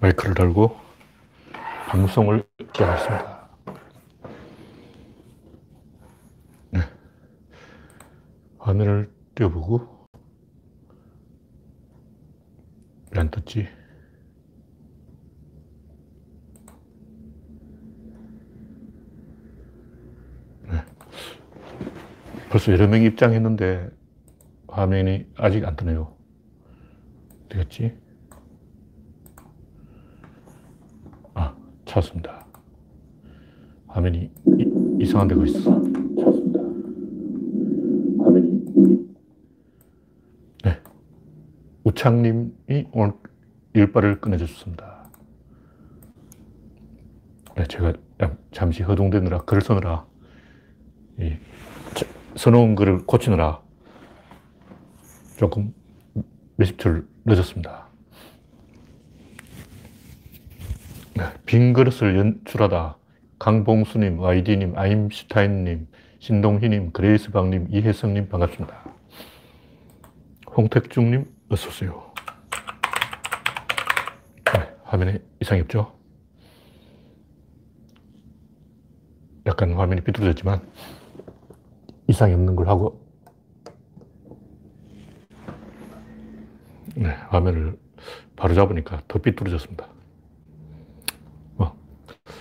마이크를 달고 방송을 시작하겠습니다. 네. 화면을 띄워보고 왜 안 떴지? 네. 벌써 여러 명이 입장했는데 화면이 아직 안 뜨네요. 어디갔지? 아, 찾았습니다. 화면이 이, 상한 데가 있어. 네. 우창님이 오늘 일발을 꺼내주셨습니다. 네, 제가 잠시 허둥대느라, 글을 쓰느라, 이, 써놓은 글을 고치느라 조금 몇십 줄 늦었습니다. 네, 빈 그릇을 연출하다 강봉수님, YD님, 아임슈타인님, 신동희님, 그레이스방님, 이혜성님 반갑습니다. 홍택중님 어서오세요. 네, 화면에 이상이 없죠? 약간 화면이 비뚤어졌지만 이상이 없는 걸 하고 네, 화면을 바로 잡으니까 더 삐뚤어졌습니다.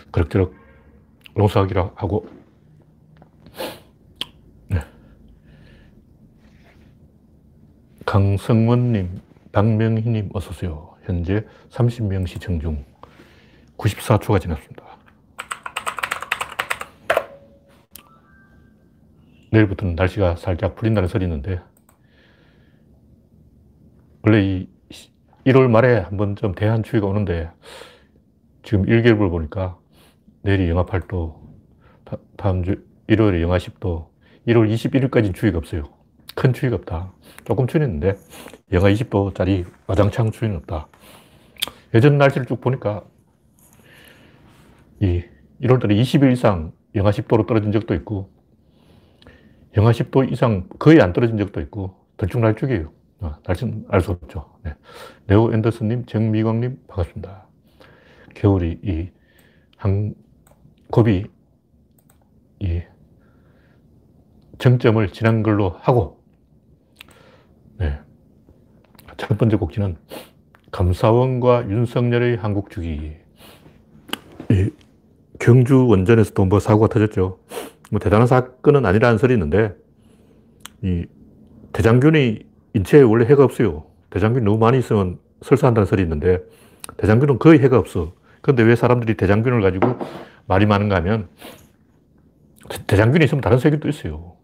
뭐, 그럭저럭 농사하기라 하고, 네. 강성원님, 박명희님, 어서오세요. 현재 30명 시청 중 94초가 지났습니다. 내일부터는 날씨가 살짝 풀린다는 소리 있는데, 원래 이 1월 말에 한번 좀 대한 추위가 오는데 지금 일기예보를 보니까 내일이 영하 8도, 다음 주 일요일에 영하 10도, 1월 21일까지는 추위가 없어요. 큰 추위가 없다. 조금 추위는 있는데 영하 20도짜리 와장창 추위는 없다. 예전 날씨를 쭉 보니까 이 1월달에 20일 이상 영하 10도로 떨어진 적도 있고 영하 10도 이상 거의 안 떨어진 적도 있고 들쭉날쭉이에요. 어, 날씨는 알 수 없죠. 네. 네오 앤더슨님, 정미광님, 반갑습니다. 겨울이 이 한, 곱이 이 정점을 지난 걸로 하고, 네. 첫 번째 곡지는 감사원과 윤석열의 한국 주기. 이 경주 원전에서도 뭐 사고가 터졌죠. 뭐 대단한 사건은 아니라는 설이 있는데, 이 대장균이 인체에 원래 해가 없어요. 대장균이 너무 많이 있으면 설사한다는 설이 있는데 대장균은 거의 해가 없어. 그런데 왜 사람들이 대장균을 가지고 말이 많은가 하면 대장균이 있으면 다른 세균도 있어요.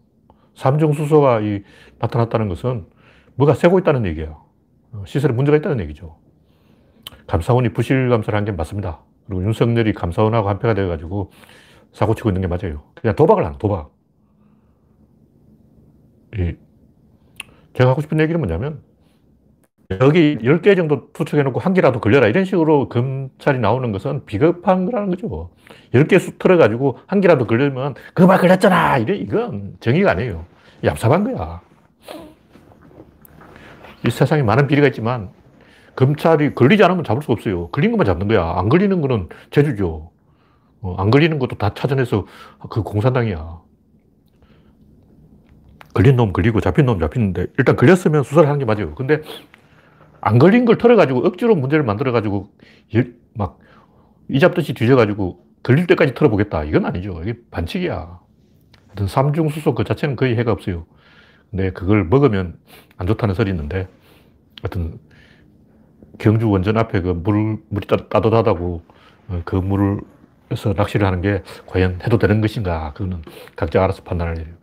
삼중수소가 이, 나타났다는 것은 뭐가 새고 있다는 얘기예요. 어, 시설에 문제가 있다는 얘기죠. 감사원이 부실 감사를 한 게 맞습니다. 그리고 윤석열이 감사원하고 한패가 되어가지고 사고치고 있는 게 맞아요. 그냥 도박을 하는 도박. 이 제가 하고 싶은 얘기는 뭐냐면, 여기 10개 정도 투척해놓고 한 개라도 걸려라. 이런 식으로 검찰이 나오는 것은 비겁한 거라는 거죠. 10개 수 틀어가지고 한 개라도 걸리면, 그거 봐, 걸렸잖아. 이래, 이건 정의가 아니에요. 얍삽한 거야. 이 세상에 많은 비리가 있지만, 검찰이 걸리지 않으면 잡을 수 없어요. 걸린 것만 잡는 거야. 안 걸리는 거는 제주죠. 어, 안 걸리는 것도 다 찾아내서 그 공산당이야. 걸린 놈 걸리고 잡힌 놈 잡히는데 일단 걸렸으면 수사를 하는 게 맞아요. 근데 안 걸린 걸 털어가지고 억지로 문제를 만들어가지고 막 이잡듯이 뒤져가지고 걸릴 때까지 털어보겠다. 이건 아니죠. 이게 반칙이야. 하여튼 삼중수소 그 자체는 거의 해가 없어요. 근데 그걸 먹으면 안 좋다는 설이 있는데 하여튼 경주 원전 앞에 그 물, 물이 따뜻하다고 어, 그 물에서 낚시를 하는 게 과연 해도 되는 것인가. 그거는 각자 알아서 판단할 일이에요.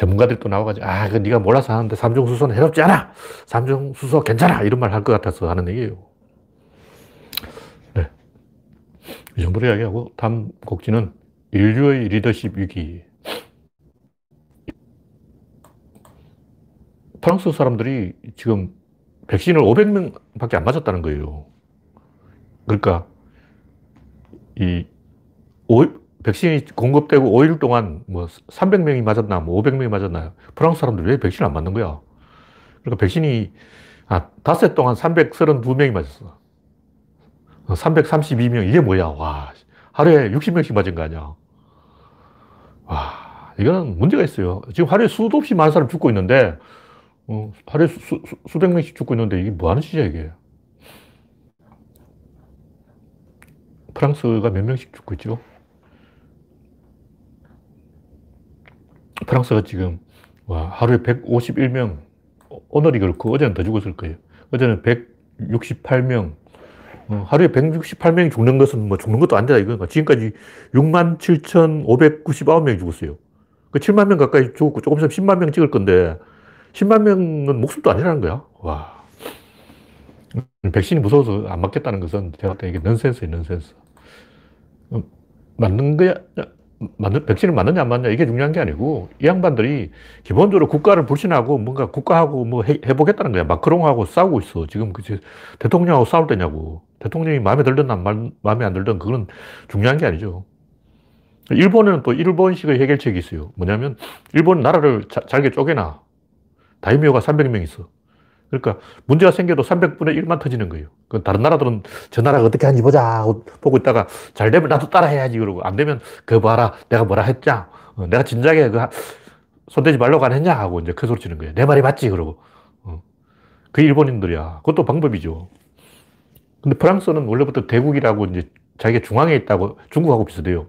전문가들이 또 나와가지고, 아, 그 네가 몰라서 하는데 삼중수소는 해롭지 않아! 삼중수소 괜찮아! 이런 말 할 것 같아서 하는 얘기예요. 네. 이 정도로 이야기하고, 다음 곡지는 인류의 리더십 위기. 프랑스 사람들이 지금 백신을 500명 밖에 안 맞았다는 거예요. 그러니까, 이, 백신이 공급되고 5일 동안 뭐 300명이 맞았나, 뭐 500명이 맞았나. 프랑스 사람들 왜 백신을 안 맞는 거야? 그러니까 백신이, 아, 닷새 동안 332명이 맞았어. 332명, 이게 뭐야. 와, 하루에 60명씩 맞은 거 아니야. 와, 이거는 문제가 있어요. 지금 하루에 수도 없이 많은 사람 죽고 있는데, 어, 하루에 수, 수, 수백 명씩 죽고 있는데, 이게 뭐 하는 짓이야, 이게. 프랑스가 몇 명씩 죽고 있죠? 프랑스가 지금, 와, 하루에 151명, 오늘이 그렇고, 어제는 더 죽었을 거예요. 어제는 168명, 어, 하루에 168명이 죽는 것은 뭐 죽는 것도 안 되다 이거. 지금까지 6만 7,599명이 죽었어요. 그 7만 명 가까이 죽었고 조금 있으면 10만 명 찍을 건데 10만 명은 목숨도 아니라는 거야. 와. 백신이 무서워서 안 맞겠다는 것은 제가 볼때 이게 넌센스예요, 넌센스. 어, 맞는 거야, 맞는, 백신을 맞느냐 안 맞느냐 이게 중요한 게 아니고 이 양반들이 기본적으로 국가를 불신하고 뭔가 국가하고 뭐 해, 해보겠다는 거야. 마크롱하고 싸우고 있어. 지금 그 대통령하고 싸울 때냐고. 대통령이 마음에 들든 안 마음에 안 들든 그건 중요한 게 아니죠. 일본에는 또 일본식의 해결책이 있어요. 뭐냐면 일본 나라를 자, 잘게 쪼개놔. 다이묘가 300명 있어. 그러니까 문제가 생겨도 300분의 1만 터지는 거예요. 그 다른 나라들은 저 나라가 어떻게 하는지 보자 보고 있다가 잘 되면 나도 따라 해야지 그러고 안 되면 그 봐라 내가 뭐라 했자 어, 내가 진작에 그 손대지 말라고 안 했냐 하고 이제 큰 소리 치는 거예요. 내 말이 맞지 그러고 어. 그 일본인들이야. 그것도 방법이죠. 근데 프랑스는 원래부터 대국이라고 이제 자기가 중앙에 있다고 중국하고 비슷해요.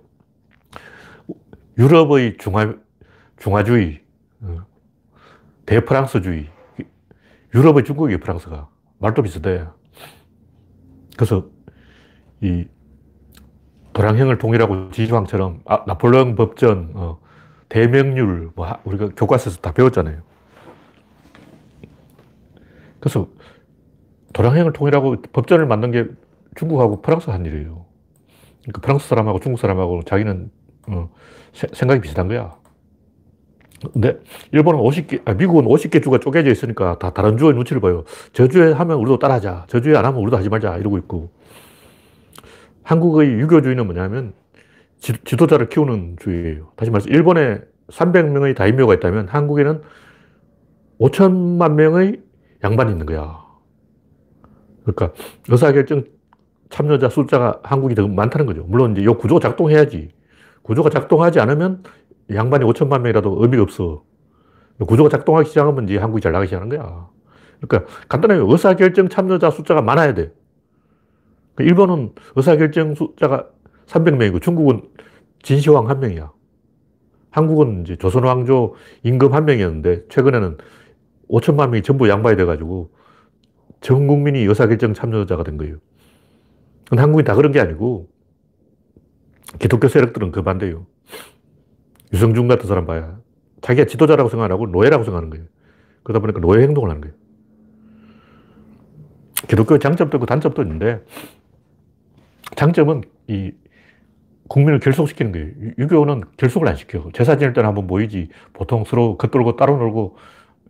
유럽의 중화, 중화주의, 어. 대프랑스주의, 유럽의 중국이 프랑스가. 말도 비슷해. 그래서 이 도량형을 통일하고 지주왕처럼 아, 나폴레옹 법전, 어, 대명률, 뭐 우리가 교과서에서 다 배웠잖아요. 그래서 도량형을 통일하고 법전을 만든 게 중국하고 프랑스 한 일이에요. 그러니까 프랑스 사람하고 중국 사람하고 자기는 어, 생각이 비슷한 거야. 근데 일본은 50개, 아, 미국은 50개 주가 쪼개져 있으니까 다 다른 주의 눈치를 봐요. 저 주에 하면 우리도 따라하자. 저 주에 안 하면 우리도 하지 말자. 이러고 있고. 한국의 유교주의는 뭐냐면 지, 도자를 키우는 주의예요. 다시 말해서 일본에 300명의 다이묘가 있다면 한국에는 5천만 명의 양반이 있는 거야. 그러니까 의사결정 참여자 숫자가 한국이 더 많다는 거죠. 물론 이제 이 구조가 작동해야지. 구조가 작동하지 않으면 양반이 5천만 명이라도 의미가 없어. 구조가 작동하기 시작하면 이제 한국이 잘 나가기 시작하는 거야. 그러니까 간단하게 의사결정 참여자 숫자가 많아야 돼. 그러니까 일본은 의사결정 숫자가 300명이고 중국은 진시황 한 명이야. 한국은 이제 조선왕조 임금 한 명이었는데 최근에는 5천만 명이 전부 양반이 돼가지고 전 국민이 의사결정 참여자가 된 거예요. 근데 한국이 다 그런 게 아니고 기독교 세력들은 그 반대예요. 유성준 같은 사람 봐야 자기가 지도자라고 생각 안 하고 노예라고 생각하는 거예요. 그러다 보니까 노예 행동을 하는 거예요. 기독교의 장점도 있고 단점도 있는데 장점은 이 국민을 결속시키는 거예요. 유교는 결속을 안 시켜. 제사 지낼 때는 한번 모이지. 보통 서로 겉돌고 따로 놀고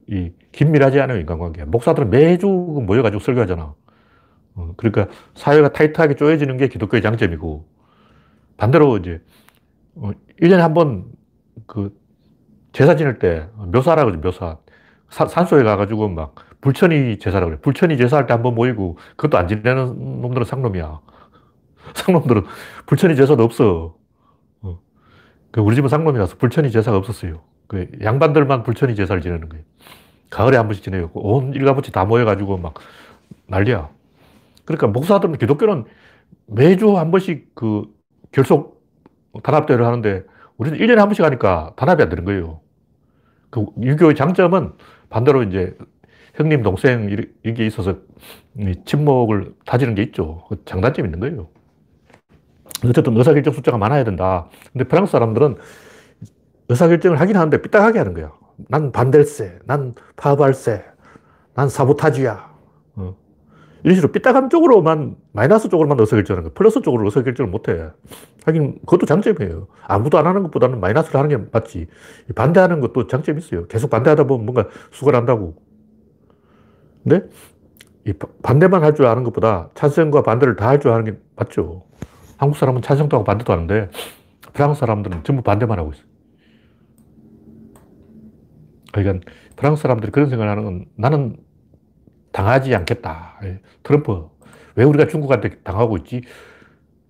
이 긴밀하지 않아요, 인간관계. 목사들은 매주 모여가지고 설교하잖아. 어, 그러니까 사회가 타이트하게 쪼여지는 게 기독교의 장점이고 반대로 이제 1년에 어, 한번 그 제사 지낼 때 묘사라 그러죠, 묘사. 사, 산소에 가가지고 막 불천이 제사라 그래. 불천이 제사할 때 한 번 모이고 그것도 안 지내는 놈들은 상놈이야. 상놈들은 불천이 제사도 없어. 어. 그 우리 집은 상놈이라서 불천이 제사가 없었어요. 그 양반들만 불천이 제사를 지내는 거예요. 가을에 한 번씩 지내고 온 일가부치 다 모여가지고 막 난리야. 그러니까 목사들은 기독교는 매주 한 번씩 그 결속 단합대회를 하는데 우리는 1년에 한 번씩 하니까 단합이 안 되는 거예요. 그 유교의 장점은 반대로 이제 형님, 동생 이런 게 있어서 친목을 다지는 게 있죠. 그 장단점이 있는 거예요. 어쨌든 의사결정 숫자가 많아야 된다. 근데 프랑스 사람들은 의사결정을 하긴 하는데 삐딱하게 하는 거야. 난 반댈세, 난 파발세, 난 사보타지야. 어. 이런 식으로 삐딱한 쪽으로만, 마이너스 쪽으로만 의사결정하는 거야. 플러스 쪽으로 의사결정을 못 해. 하긴 그것도 장점이에요. 아무도 안 하는 것보다는 마이너스를 하는 게 맞지. 반대하는 것도 장점이 있어요. 계속 반대하다 보면 뭔가 수월한다고. 근데 이 반대만 할 줄 아는 것보다 찬성과 반대를 다 할 줄 아는 게 맞죠. 한국 사람은 찬성도 하고 반대도 하는데 프랑스 사람들은 전부 반대만 하고 있어요. 그러니까 프랑스 사람들이 그런 생각을 하는 건 나는 당하지 않겠다. 예, 트럼프. 왜 우리가 중국한테 당하고 있지?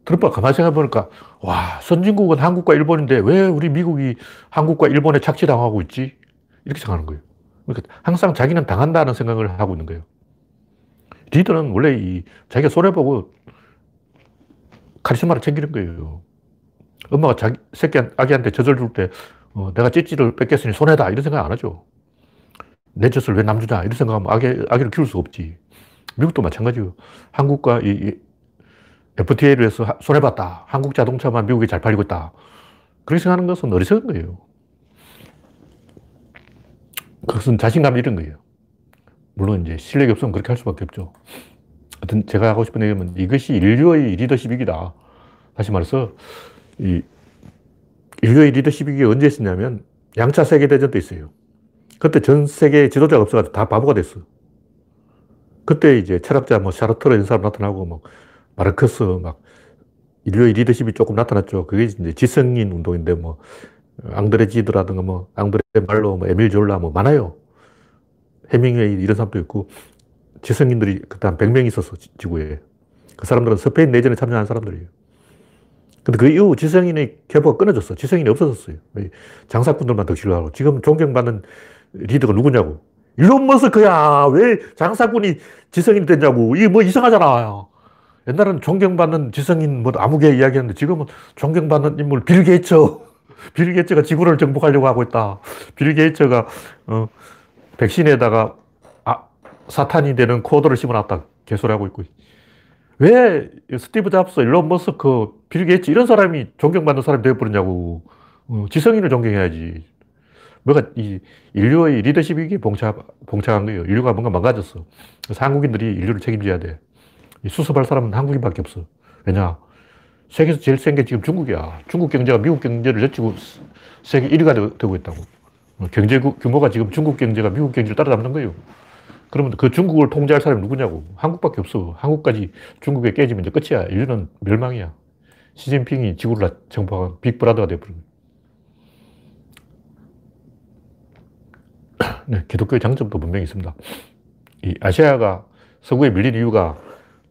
트럼프가 가만히 생각해보니까, 와, 선진국은 한국과 일본인데 왜 우리 미국이 한국과 일본에 착취당하고 있지? 이렇게 생각하는 거예요. 그러니까 항상 자기는 당한다는 생각을 하고 있는 거예요. 리더는 원래 이 자기가 손해보고 카리스마를 챙기는 거예요. 엄마가 자기 새끼 아기한테 젖을 줄 때, 어, 내가 찌찌를 뺏겼으니 손해다. 이런 생각 안 하죠. 내 젖을 왜 남주냐. 이런 생각하면 아기, 아기를 키울 수 없지. 미국도 마찬가지예요. 한국과 이, 이 FTA를 해서 손해봤다. 한국 자동차만 미국에 잘 팔리고 있다. 그렇게 생각하는 것은 어리석은 거예요. 그것은 자신감 이런 거예요. 물론 이제 실력이 없으면 그렇게 할 수밖에 없죠. 하여튼 제가 하고 싶은 얘기는 이것이 인류의 리더십이다. 다시 말해서 이 인류의 리더십이 언제 있었냐면 양차 세계대전 때 있어요. 그때 전 세계 지도자가 없어가지고 다 바보가 됐어. 그때 이제 철학자 뭐 샤르트르 이런 사람 나타나고 뭐 마르크스 막 인류의 리더십이 조금 나타났죠. 그게 이제 지성인 운동인데 뭐 앙드레 지드라든가 뭐 앙드레 말로 뭐 에밀 졸라 뭐 많아요. 해밍웨이 이런 사람도 있고 지성인들이 그때 한 100명 있었어 지구에. 그 사람들은 스페인 내전에 참여한 사람들이에요. 근데 그 이후 지성인의 계보가 끊어졌어. 지성인이 없어졌어요. 장사꾼들만 덕질하고. 지금 존경받는 리더가 누구냐고. 일론 머스크야. 왜 장사꾼이 지성인이 됐냐고. 이게 뭐 이상하잖아. 옛날에는 존경받는 지성인 뭐 아무개 이야기했는데 지금은 존경받는 인물 빌 게이츠. 빌 게이츠가 지구를 정복하려고 하고 있다. 빌 게이츠가 어, 백신에다가 아, 사탄이 되는 코드를 심어놨다. 개소리하고 있고. 왜 스티브 잡스, 일론 머스크, 빌 게이츠 이런 사람이 존경받는 사람이 되어버렸냐고. 어, 지성인을 존경해야지. 뭐가 이 인류의 리더십이 봉착, 봉착한 거예요. 인류가 뭔가 망가졌어. 그래서 한국인들이 인류를 책임져야 돼. 수습할 사람은 한국인밖에 없어. 왜냐? 세계에서 제일 센 게 지금 중국이야. 중국 경제가 미국 경제를 제치고 세계 1위가 되고 있다고. 어, 경제 규모가 지금 중국 경제가 미국 경제를 따라잡는 거예요. 그러면 그 중국을 통제할 사람이 누구냐고. 한국밖에 없어. 한국까지 중국에 깨지면 이제 끝이야. 인류는 멸망이야. 시진핑이 지구를 정복한 빅브라더가 되어버린 거예 네, 기독교의 장점도 분명히 있습니다. 이 아시아가 서구에 밀린 이유가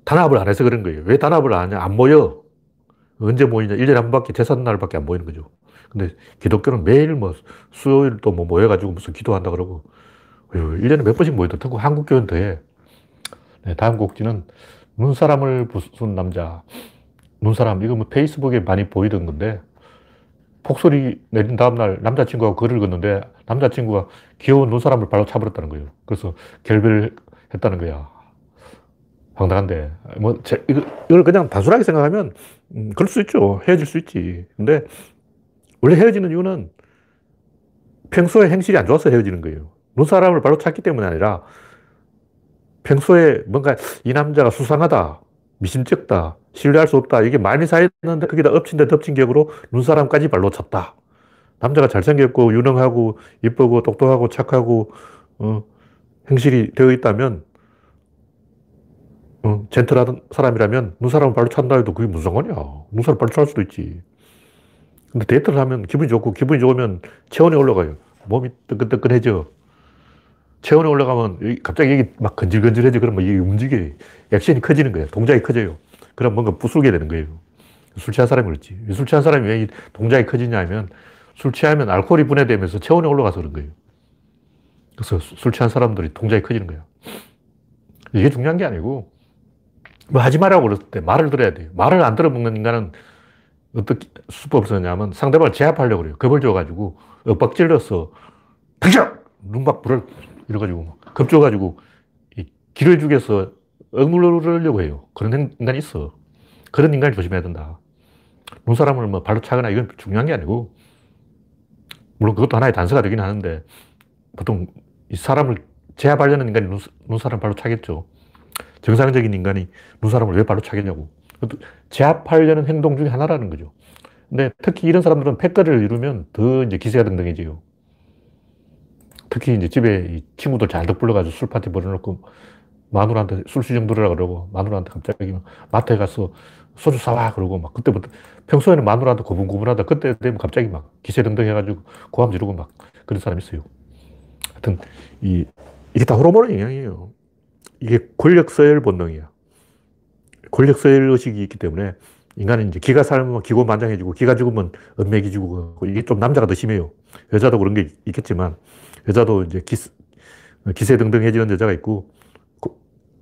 단합을 안 해서 그런 거예요. 왜 단합을 안 하냐? 안 모여. 언제 모이냐? 1년에 한 바퀴 제삿날밖에 안 모이는 거죠. 근데 기독교는 매일 뭐 수요일 또뭐 모여가지고 무슨 기도한다 그러고 1년에 몇 번씩 모여도 특히 한국교회는 더해. 네, 다음 곡지는 눈사람을 부순 남자. 눈사람, 이거 뭐 페이스북에 많이 보이던 건데, 폭소리 내린 다음날 남자친구가 글을 걷는데, 남자친구가 귀여운 눈사람을 발로 차버렸다는 거예요. 그래서 결별을 했다는 거야. 황당한데. 뭐, 제, 이거, 이걸 그냥 단순하게 생각하면, 음, 그럴 수 있죠. 헤어질 수 있지. 근데, 원래 헤어지는 이유는 평소에 행실이 안 좋아서 헤어지는 거예요. 눈사람을 바로 찾기 때문이 아니라 평소에 뭔가 이 남자가 수상하다, 미심쩍다, 신뢰할 수 없다, 이게 많이 쌓였는데 거기다 엎친 데 덮친 격으로 눈사람까지 발로 찼다. 남자가 잘생겼고, 유능하고, 이쁘고, 똑똑하고, 착하고, 어, 행실이 되어 있다면, 어, 젠틀한 사람이라면 눈사람을 발로 찬다 해도 그게 무슨 상관이야. 눈사람 발로 찰 수도 있지. 근데 데이트를 하면 기분이 좋고, 기분이 좋으면 체온이 올라가요. 몸이 뜨끈뜨끈해져. 체온이 올라가면 갑자기 여기 막 건질건질해져. 그러면 이게 움직여. 액션이 커지는 거예요. 동작이 커져요. 그럼 뭔가 부술게 되는 거예요. 술 취한 사람이 그렇지. 술 취한 사람이 왜 동작이 커지냐 하면 술 취하면 알코올이 분해되면서 체온이 올라가서 그런 거예요. 그래서 술 취한 사람들이 동작이 커지는 거예요. 이게 중요한 게 아니고 뭐 하지 말라고 그랬을 때 말을 들어야 돼요. 말을 안 들어먹는 인간은 어떻게 수법을 쓰냐면 상대방을 제압하려고 그래요. 겁을 줘가지고 윽박 질러서 당장! 눈박 불을 이래가지고 겁줘가지고 길을 죽여서 억누르려고 해요. 그런 인간이 있어. 그런 인간을 조심해야 된다. 눈사람을 뭐 발로 차거나 이건 중요한 게 아니고, 물론 그것도 하나의 단서가 되긴 하는데, 보통 이 사람을 제압하려는 인간이 눈, 눈사람 발로 차겠죠. 정상적인 인간이 눈사람을 왜 발로 차겠냐고. 제압하려는 행동 중에 하나라는 거죠. 근데 특히 이런 사람들은 패거리를 이루면 더 이제 기세가 등등해져요. 특히 이제 집에 친구들 잔뜩 불러가지고 술 파티 벌여놓고 마누라한테 술 수정 들으라 그러고 마누라한테 갑자기 마트에 가서 소주 사와 그러고 막 그때부터 평소에는 마누라한테 고분고분하다 그때 되면 갑자기 막 기세등등 해가지고 고함 지르고 막 그런 사람이 있어요. 하여튼 이 이게 다 호르몬의 영향이에요. 이게 권력 서열 본능이야. 권력 서열 의식이 있기 때문에 인간은 이제 기가 살면 기고만장해지고 기가 죽으면 은맥이지고 이게 좀 남자가 더 심해요. 여자도 그런 게 있겠지만 여자도 이제 기, 기세등등해지는 여자가 있고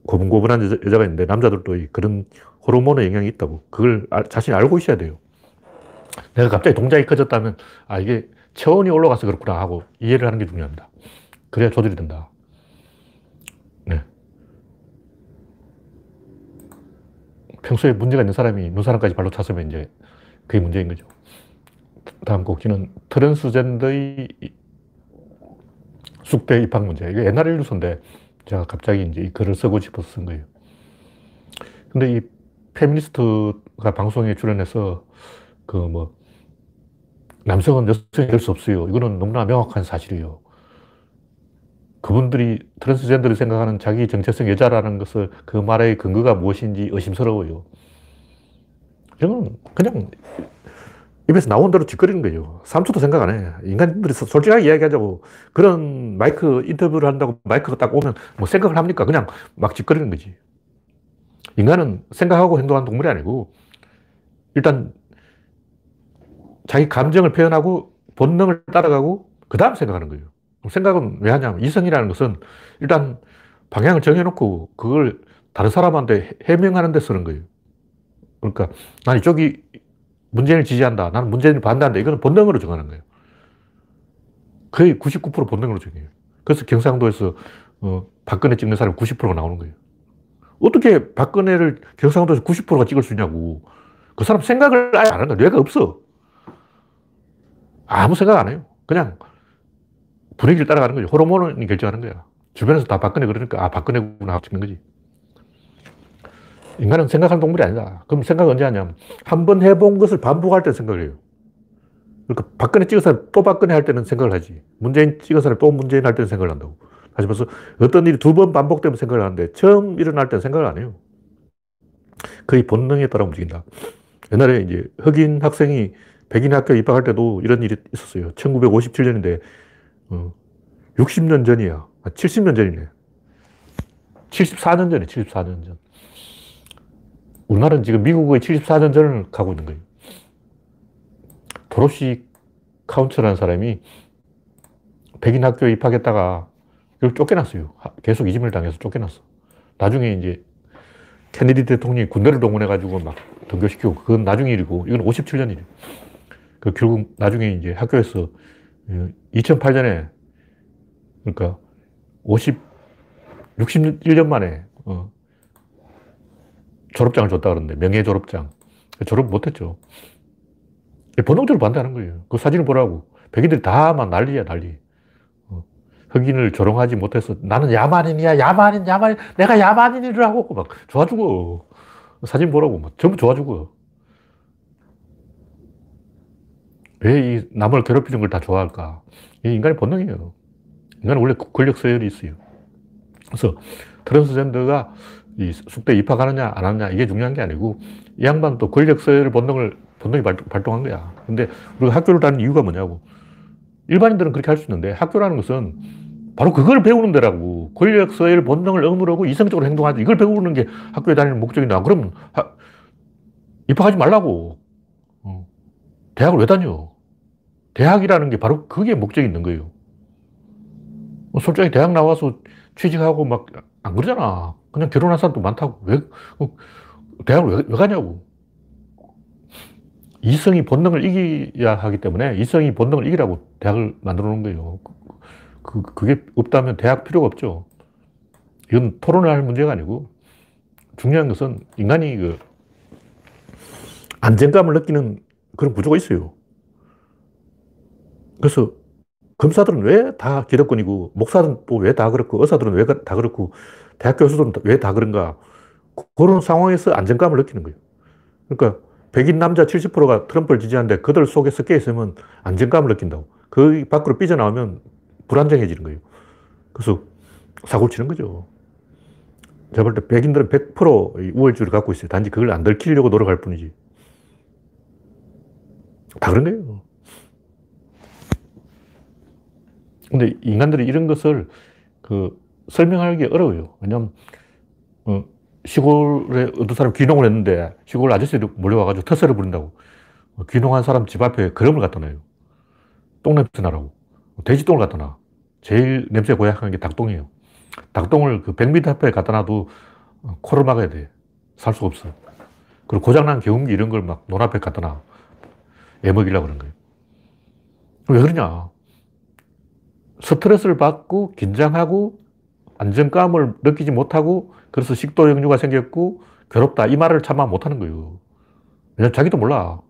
고분고분한 여자, 여자가 있는데 남자들도 그런 호르몬의 영향이 있다고 그걸 아, 자신이 알고 있어야 돼요. 내가 갑자기 동작이 커졌다면 아 이게 체온이 올라가서 그렇구나 하고 이해를 하는 게 중요합니다. 그래야 조절이 된다. 네. 평소에 문제가 있는 사람이 눈사람까지 발로 찼으면 이제 그게 문제인 거죠. 다음 꼭지는 트랜스젠더의 숙대 입학 문제. 이게 옛날 뉴스인데 제가 갑자기 이제 이 글을 쓰고 싶어서 쓴 거예요. 근데 이 페미니스트가 방송에 출연해서 그 뭐 남성은 여성이 될 수 없어요. 이거는 너무나 명확한 사실이에요. 그분들이 트랜스젠더를 생각하는 자기 정체성 여자라는 것을 그 말의 근거가 무엇인지 의심스러워요. 이건 그냥 입에서 나온 대로 짓거리는 거예요. 3초도 생각 안 해. 인간들이 솔직하게 이야기하자고 그런 마이크 인터뷰를 한다고 마이크가 딱 오면 뭐 생각을 합니까? 그냥 막 짓거리는 거지. 인간은 생각하고 행동하는 동물이 아니고 일단 자기 감정을 표현하고 본능을 따라가고 그 다음 생각하는 거예요. 생각은 왜 하냐면 이성이라는 것은 일단 방향을 정해놓고 그걸 다른 사람한테 해명하는 데 쓰는 거예요. 그러니까 난 이쪽이 문재인을 지지한다. 나는 문재인을 반대한다. 이거는 본능으로 정하는 거예요. 거의 99% 본능으로 정해요. 그래서 경상도에서 어, 박근혜 찍는 사람이 90%가 나오는 거예요. 어떻게 박근혜를 경상도에서 90%가 찍을 수 있냐고. 그 사람 생각을 아예 안 거야. 뇌가 없어. 아무 생각 안 해요. 그냥 분위기를 따라가는 거죠. 호르몬이 결정하는 거야. 주변에서 다 박근혜 그러니까, 아, 박근혜구나 찍는 거지. 인간은 생각하는 동물이 아니다. 그럼 생각 언제 하냐면, 한 번 해본 것을 반복할 때 생각을 해요. 그러니까 박근혜 찍어서 또 박근혜 할 때는 생각을 하지. 문재인 찍어서 또 문재인 할 때는 생각을 한다고. 다시 말해서 어떤 일이 두 번 반복되면 생각을 하는데, 처음 일어날 때는 생각을 안 해요. 거의 본능에 따라 움직인다. 옛날에 이제 흑인 학생이 백인 학교 입학할 때도 이런 일이 있었어요. 1957년인데, 어, 60년 전이야. 아, 70년 전이네. 74년 전에 74년 전. 우리나라는 지금 미국의 74년 전을 가고 있는 거예요. 도로시 카운츠라는 사람이 백인 학교에 입학했다가 결국 쫓겨났어요. 계속 이짐을 당해서 쫓겨났어. 나중에 이제 케네디 대통령이 군대를 동원해가지고 막 등교시키고 그건 나중 일이고 이건 57년 일이에요. 그 결국 나중에 이제 학교에서 2008년에 그러니까 50, 61년 만에 어, 졸업장을 줬다 그러는데 명예 졸업장 졸업 못했죠. 본능적으로 반대하는 거예요. 그 사진을 보라고 백인들이 다 막 난리야 난리. 어, 흑인을 조롱하지 못해서 나는 야만인이야 야만인 야만인 내가 야만인이라고 막 좋아 죽어. 사진 보라고 막 전부 좋아 죽어. 왜 이 남을 괴롭히는 걸 다 좋아할까? 이 인간의 본능이에요. 인간은 원래 권력 서열이 있어요. 그래서 트랜스젠더가 이 숙대 입학하느냐 안 하느냐 이게 중요한 게 아니고 이 양반도 권력 서열 본능을 본능이 발동 한 거야. 근데 우리가 학교를 다니는 이유가 뭐냐고. 일반인들은 그렇게 할 수 있는데 학교라는 것은 바로 그걸 배우는 데라고. 권력 서열 본능을 억누르고 이성적으로 행동하지. 이걸 배우는 게 학교에 다니는 목적인데, 그러면 하, 입학하지 말라고. 어. 대학을 왜 다녀? 대학이라는 게 바로 그게 목적이 있는 거예요. 뭐 솔직히 대학 나와서 취직하고 막 안 그러잖아. 그냥 결혼한 사람도 많다고. 왜, 어, 대학을 왜, 왜 가냐고. 이성이 본능을 이겨야 하기 때문에 이성이 본능을 이기라고 대학을 만들어 놓은 거예요. 그, 그게 없다면 대학 필요가 없죠. 이건 토론을 할 문제가 아니고 중요한 것은 인간이 그 안정감을 느끼는 그런 구조가 있어요. 그래서 검사들은 왜 다 기득권이고, 목사들은 또 왜 다 그렇고, 의사들은 왜 다 그렇고, 대학 교수들은 왜 다 그런가. 그런 상황에서 안정감을 느끼는 거예요. 그러니까 백인 남자 70%가 트럼프를 지지하는데 그들 속에 섞여 있으면 안정감을 느낀다고. 그 밖으로 삐져나오면 불안정해지는 거예요. 그래서 사고를 치는 거죠. 제가 볼 때 백인들은 100% 우월주의를 갖고 있어요. 단지 그걸 안 들키려고 노력할 뿐이지. 다 그런 거예요. 근데 인간들이 이런 것을 그 설명하기 어려워요. 왜냐면 어, 시골에 어떤 사람 귀농을 했는데 시골 아저씨들 몰려와가지고 터세를 부린다고. 귀농한 사람 집 앞에 그름을 갖다 놔요. 똥냄새 나라고. 돼지똥을 갖다 놔. 제일 냄새 고약한 게 닭똥이에요. 닭똥을 그 100m 앞에 갖다 놔도 코를 막아야 돼. 살 수가 없어. 그리고 고장난 경운기 이런 걸막 논앞에 갖다 놔. 애 먹이려고 그런 거예요. 왜 그러냐. 스트레스를 받고 긴장하고 안정감을 느끼지 못하고 그래서 식도 역류가 생겼고 괴롭다. 이 말을 차마 못하는 거예요. 왜냐면 자기도 몰라.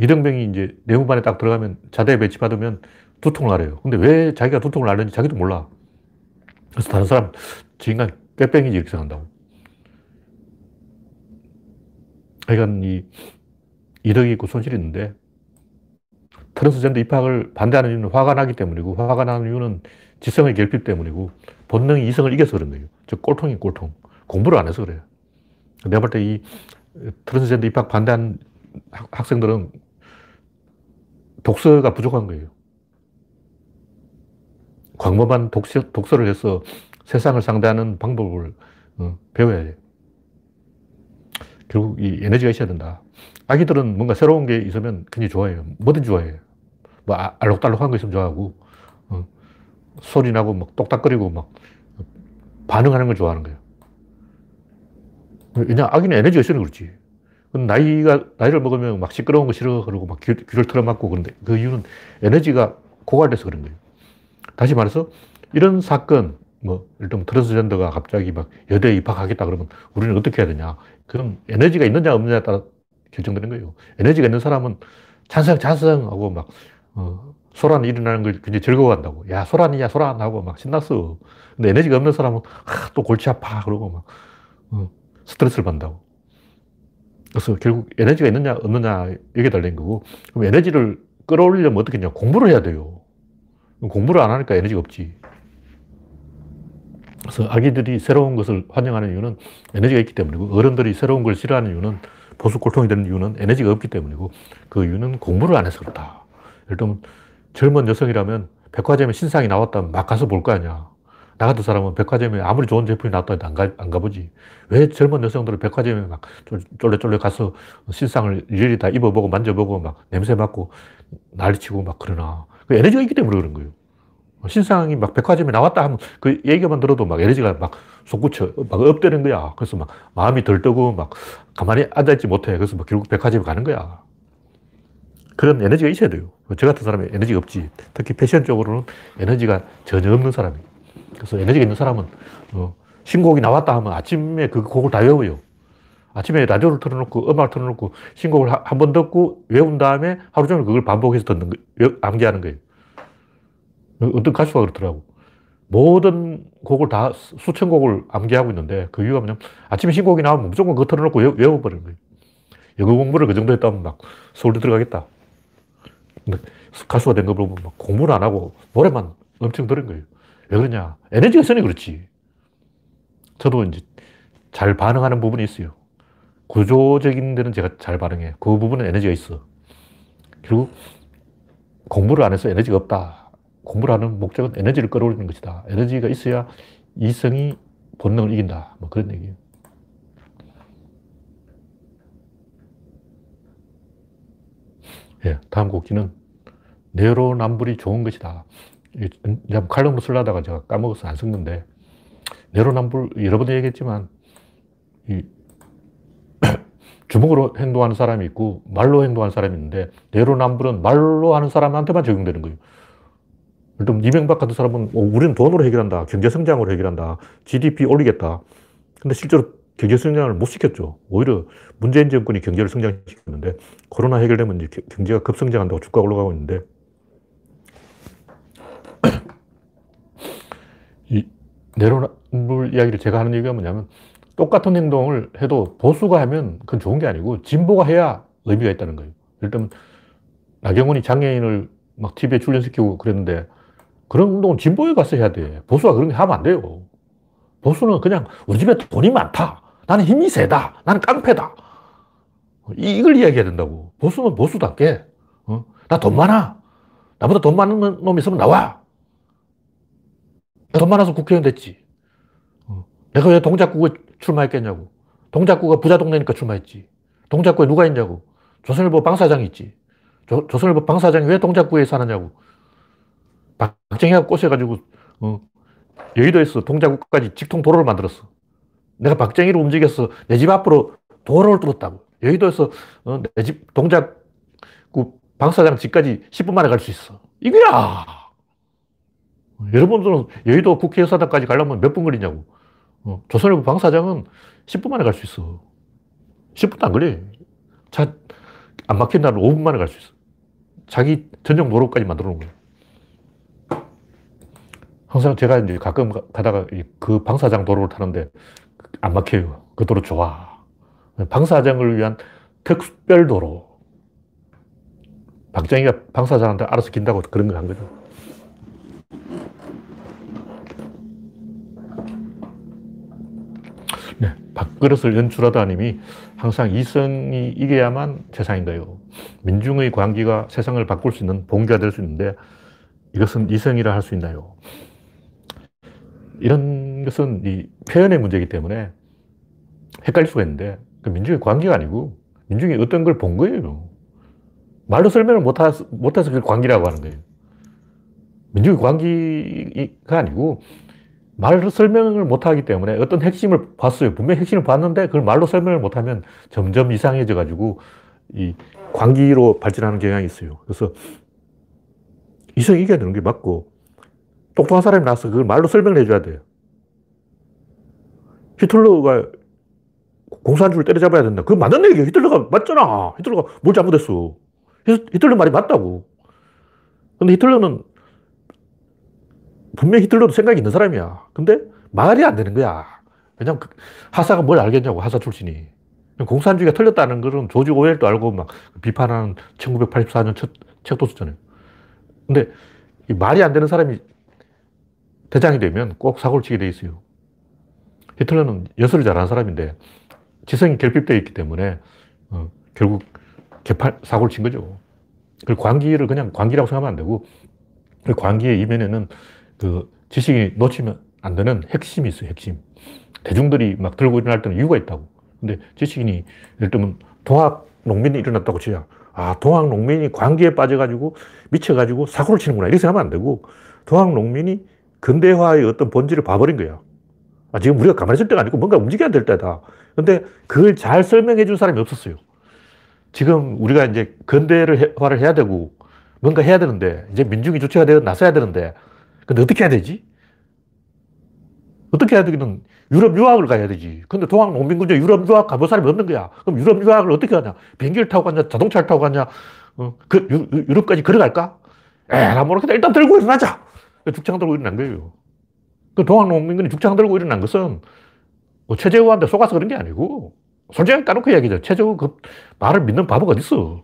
이등병이 이제 내무반에 딱 들어가면 자대 배치 받으면 두통을 앓아요. 근데 왜 자기가 두통을 앓는지 자기도 몰라. 그래서 다른 사람, 저 인간 꾀병이지 이렇게 생각한다고. 그러니까 이 이득이 있고 손실이 있는데 트랜스젠더 입학을 반대하는 이유는 화가 나기 때문이고 화가 나는 이유는 지성의 결핍 때문이고 본능이 이성을 이겨서 그런 거예요. 즉 꼴통이 꼴통. 공부를 안 해서 그래요. 내가 볼 때 이 트랜스젠더 입학 반대한 학생들은 독서가 부족한 거예요. 광범한 독서, 독서를 해서 세상을 상대하는 방법을 어, 배워야 돼. 결국 이 에너지가 있어야 된다. 아기들은 뭔가 새로운 게 있으면 굉장히 좋아해요. 뭐든 좋아해요. 뭐 아, 알록달록한 거 있으면 좋아하고, 어, 소리 나고 막 똑딱거리고 막 반응하는 걸 좋아하는 거예요. 왜냐, 아기는 에너지가 있으니 그렇지. 나이가, 나이를 먹으면 막 시끄러운 거 싫어. 그러고 막 귀, 를 틀어막고 그런데 그 이유는 에너지가 고갈돼서 그런 거예요. 다시 말해서 이런 사건, 뭐, 일단 트랜스젠더가 갑자기 막 여대에 입학하겠다 그러면 우리는 어떻게 해야 되냐. 그건 에너지가 있느냐 없느냐에 따라 결정되는 거예요. 에너지가 있는 사람은 찬성, 찬성하고 막, 어, 소란 일어나는 걸 굉장히 즐거워한다고. 야, 소란이야, 소란 하고 막 신났어. 근데 에너지가 없는 사람은, 아, 또 골치 아파. 그러고 막, 어, 스트레스를 받는다고. 그래서 결국 에너지가 있느냐, 없느냐, 이게 달린 거고. 그럼 에너지를 끌어올리려면 어떻게 했냐. 공부를 해야 돼요. 공부를 안 하니까 에너지가 없지. 그래서 아기들이 새로운 것을 환영하는 이유는 에너지가 있기 때문이고, 어른들이 새로운 걸 싫어하는 이유는 보수 꼴통이 되는 이유는 에너지가 없기 때문이고, 그 이유는 공부를 안 해서 그렇다. 예를 들면 젊은 여성이라면 백화점에 신상이 나왔다면 막 가서 볼 거 아니야. 나 같은 사람은 백화점에 아무리 좋은 제품이 나왔다 해도 안, 가, 안 가보지. 왜 젊은 여성들은 백화점에 막 쫄래쫄래 가서 신상을 일일이 다 입어보고 만져보고 막 냄새 맡고 난리치고 막 그러나. 그 에너지가 있기 때문에 그런 거예요. 신상이 막 백화점에 나왔다 하면 그 얘기만 들어도 막 에너지가 막 솟구쳐, 막 업되는 거야. 그래서 막 마음이 들뜨고 막 가만히 앉아있지 못해. 그래서 막 결국 백화점에 가는 거야. 그런 에너지가 있어야 돼요. 저 같은 사람이 에너지가 없지. 특히 패션 쪽으로는 에너지가 전혀 없는 사람이에요. 그래서 에너지가 있는 사람은 어, 신곡이 나왔다 하면 아침에 그 곡을 다 외워요. 아침에 라디오를 틀어놓고 음악을 틀어놓고 신곡을 한 번 듣고 외운 다음에 하루 종일 그걸 반복해서 듣는 거, 암기하는 거예요. 어떤 가수가 그렇더라고. 모든 곡을 다 수천 곡을 암기하고 있는데 그 이유가 뭐냐면 아침에 신곡이 나오면 무조건 그거 틀어놓고 외워, 버리는 거예요. 영어 공부를 그 정도 했다면 막 서울대 들어가겠다. 가수가 된 거 보면 막 공부를 안 하고 노래만 엄청 들은 거예요. 왜 그러냐? 에너지가 있으니 그렇지. 저도 이제 잘 반응하는 부분이 있어요. 구조적인 데는 제가 잘 반응해. 그 부분은 에너지가 있어. 결국 공부를 안 해서 에너지가 없다. 공부를 하는 목적은 에너지를 끌어올리는 것이다. 에너지가 있어야 이성이 본능을 이긴다. 뭐 그런 얘기예요. 예, 다음 곡기는 내로남불이 좋은 것이다. 칼럼을 쓰려다가 제가 까먹어서 안 썼는데, 내로남불, 여러 번 얘기했지만, 이 주먹으로 행동하는 사람이 있고, 말로 행동하는 사람이 있는데, 내로남불은 말로 하는 사람한테만 적용되는 거예요. 일단 이명박 같은 사람은, 어, 우리는 돈으로 해결한다. 경제 성장으로 해결한다. GDP 올리겠다. 근데 실제로 경제 성장을 못 시켰죠. 오히려 문재인 정권이 경제를 성장시켰는데, 코로나 해결되면 이제 경제가 급성장한다고 주가 올라가고 있는데, 이 내로남불 이야기를 제가 하는 얘기가 뭐냐면 똑같은 행동을 해도 보수가 하면 그건 좋은 게 아니고 진보가 해야 의미가 있다는 거예요. 예를 들면 나경원이 장애인을 막 TV에 출연시키고 그랬는데 그런 운동은 진보에 가서 해야 돼. 보수가 그런 게 하면 안 돼요. 보수는 그냥 우리 집에 돈이 많다. 나는 힘이 세다. 나는 깡패다. 이걸 이야기해야 된다고. 보수는 보수답게. 어? 나 돈 많아. 나보다 돈 많은 놈 있으면 나와. 돈 많아서 국회의원 됐지. 어. 내가 왜 동작국에 출마했겠냐고. 동작구가 부자 동네니까 출마했지. 동작구에 누가 있냐고. 조선일보 방사장이 있지. 조, 조선일보 방사장이 왜 동작구에 사느냐고. 박정희가 꼬셔가지고, 어, 여의도에서 동작구까지 직통 도로를 만들었어. 내가 박정희를 움직여서 내 집 앞으로 도로를 뚫었다고. 여의도에서 어, 내집 동작구 방사장 집까지 10분 만에 갈 수 있어. 이거야! 여러분들은 여의도 국회의사당까지 가려면 몇 분 걸리냐고. 어, 조선일보 방사장은 10분 만에 갈 수 있어. 10분도 안 걸려. 차, 안 막힌 날은 5분 만에 갈 수 있어. 자기 전용 도로까지 만들어 놓은 거야. 항상 제가 이제 가끔 가다가 그 방사장 도로를 타는데 안 막혀요. 그 도로 좋아. 방사장을 위한 특별 도로. 박정희가 방사장한테 알아서 긴다고 그런 걸 한 거죠. 네, 밥그릇을 연출하다 님이 항상 이성이 이겨야만 세상인가요? 민중의 광기가 세상을 바꿀 수 있는 봉기가 될 수 있는데 이것은 이성이라 할 수 있나요? 이런 것은 이 표현의 문제이기 때문에 헷갈릴 수가 있는데 그 민중의 관계가 아니고 민중이 어떤 걸 본 거예요. 말로 설명을 못해서, 못해서 그걸 관계라고 하는 거예요. 민중의 관계가 아니고 말로 설명을 못하기 때문에 어떤 핵심을 봤어요. 분명히 핵심을 봤는데 그걸 말로 설명을 못하면 점점 이상해져 가지고 이 광기로 발전하는 경향이 있어요. 그래서 이성이 이겨야 되는 게 맞고 똑똑한 사람이 나서 그걸 말로 설명을 해줘야 돼요. 히틀러가 공산주의를 때려잡아야 된다. 그거 맞는 얘기예요. 히틀러가 맞잖아. 히틀러가 뭘 잘못했어. 히틀러 말이 맞다고. 근데 히틀러는 분명히 히틀러도 생각이 있는 사람이야. 근데 말이 안 되는 거야. 왜냐면 그 하사가 뭘 알겠냐고, 하사 출신이. 공산주의가 틀렸다는 것은 조지 오웰도 알고 막 비판하는 1984년 첫 책도 썼잖아요. 근데 말이 안 되는 사람이 대장이 되면 꼭 사고를 치게 돼 있어요. 히틀러는 연설을 잘하는 사람인데 지성이 결핍되어 있기 때문에 어, 결국 개판, 사고를 친 거죠. 그 광기를 그냥 광기라고 생각하면 안 되고 그 광기의 이면에는 그 지식이 놓치면 안 되는 핵심이 있어요, 핵심. 대중들이 막 들고 일어날 때는 이유가 있다고. 근데 지식인이 예를 들면 동학 농민이 일어났다고 치자. 아, 동학 농민이 광기에 빠져가지고 미쳐가지고 사고를 치는구나. 이렇게 생각하면 안 되고 동학 농민이 근대화의 어떤 본질을 봐버린 거야. 아, 지금 우리가 가만히 있을 때가 아니고 뭔가 움직여야 될 때다. 근데 그걸 잘 설명해 준 사람이 없었어요. 지금 우리가 이제 근대화를 해야 되고 뭔가 해야 되는데 이제 민중이 주체가 되어 나서야 되는데 근데 어떻게 해야 되지? 어떻게 해야 되기는 유럽 유학을 가야 되지. 근데 동학 농민군 중에 유럽 유학 가볼 사람이 없는 거야. 그럼 유럽 유학을 어떻게 하냐? 비행기를 타고 가냐? 자동차를 타고 가냐? 어, 그 유, 럽까지 걸어갈까? 에라 모르겠다. 일단 들고 일어나자. 죽창 들고 일어난 거예요. 그 동학 농민군이 죽창 들고 일어난 것은 뭐 최재우한테 속아서 그런 게 아니고 솔직하게 까놓고 이야기죠. 최재우 그 말을 믿는 바보가 어딨어.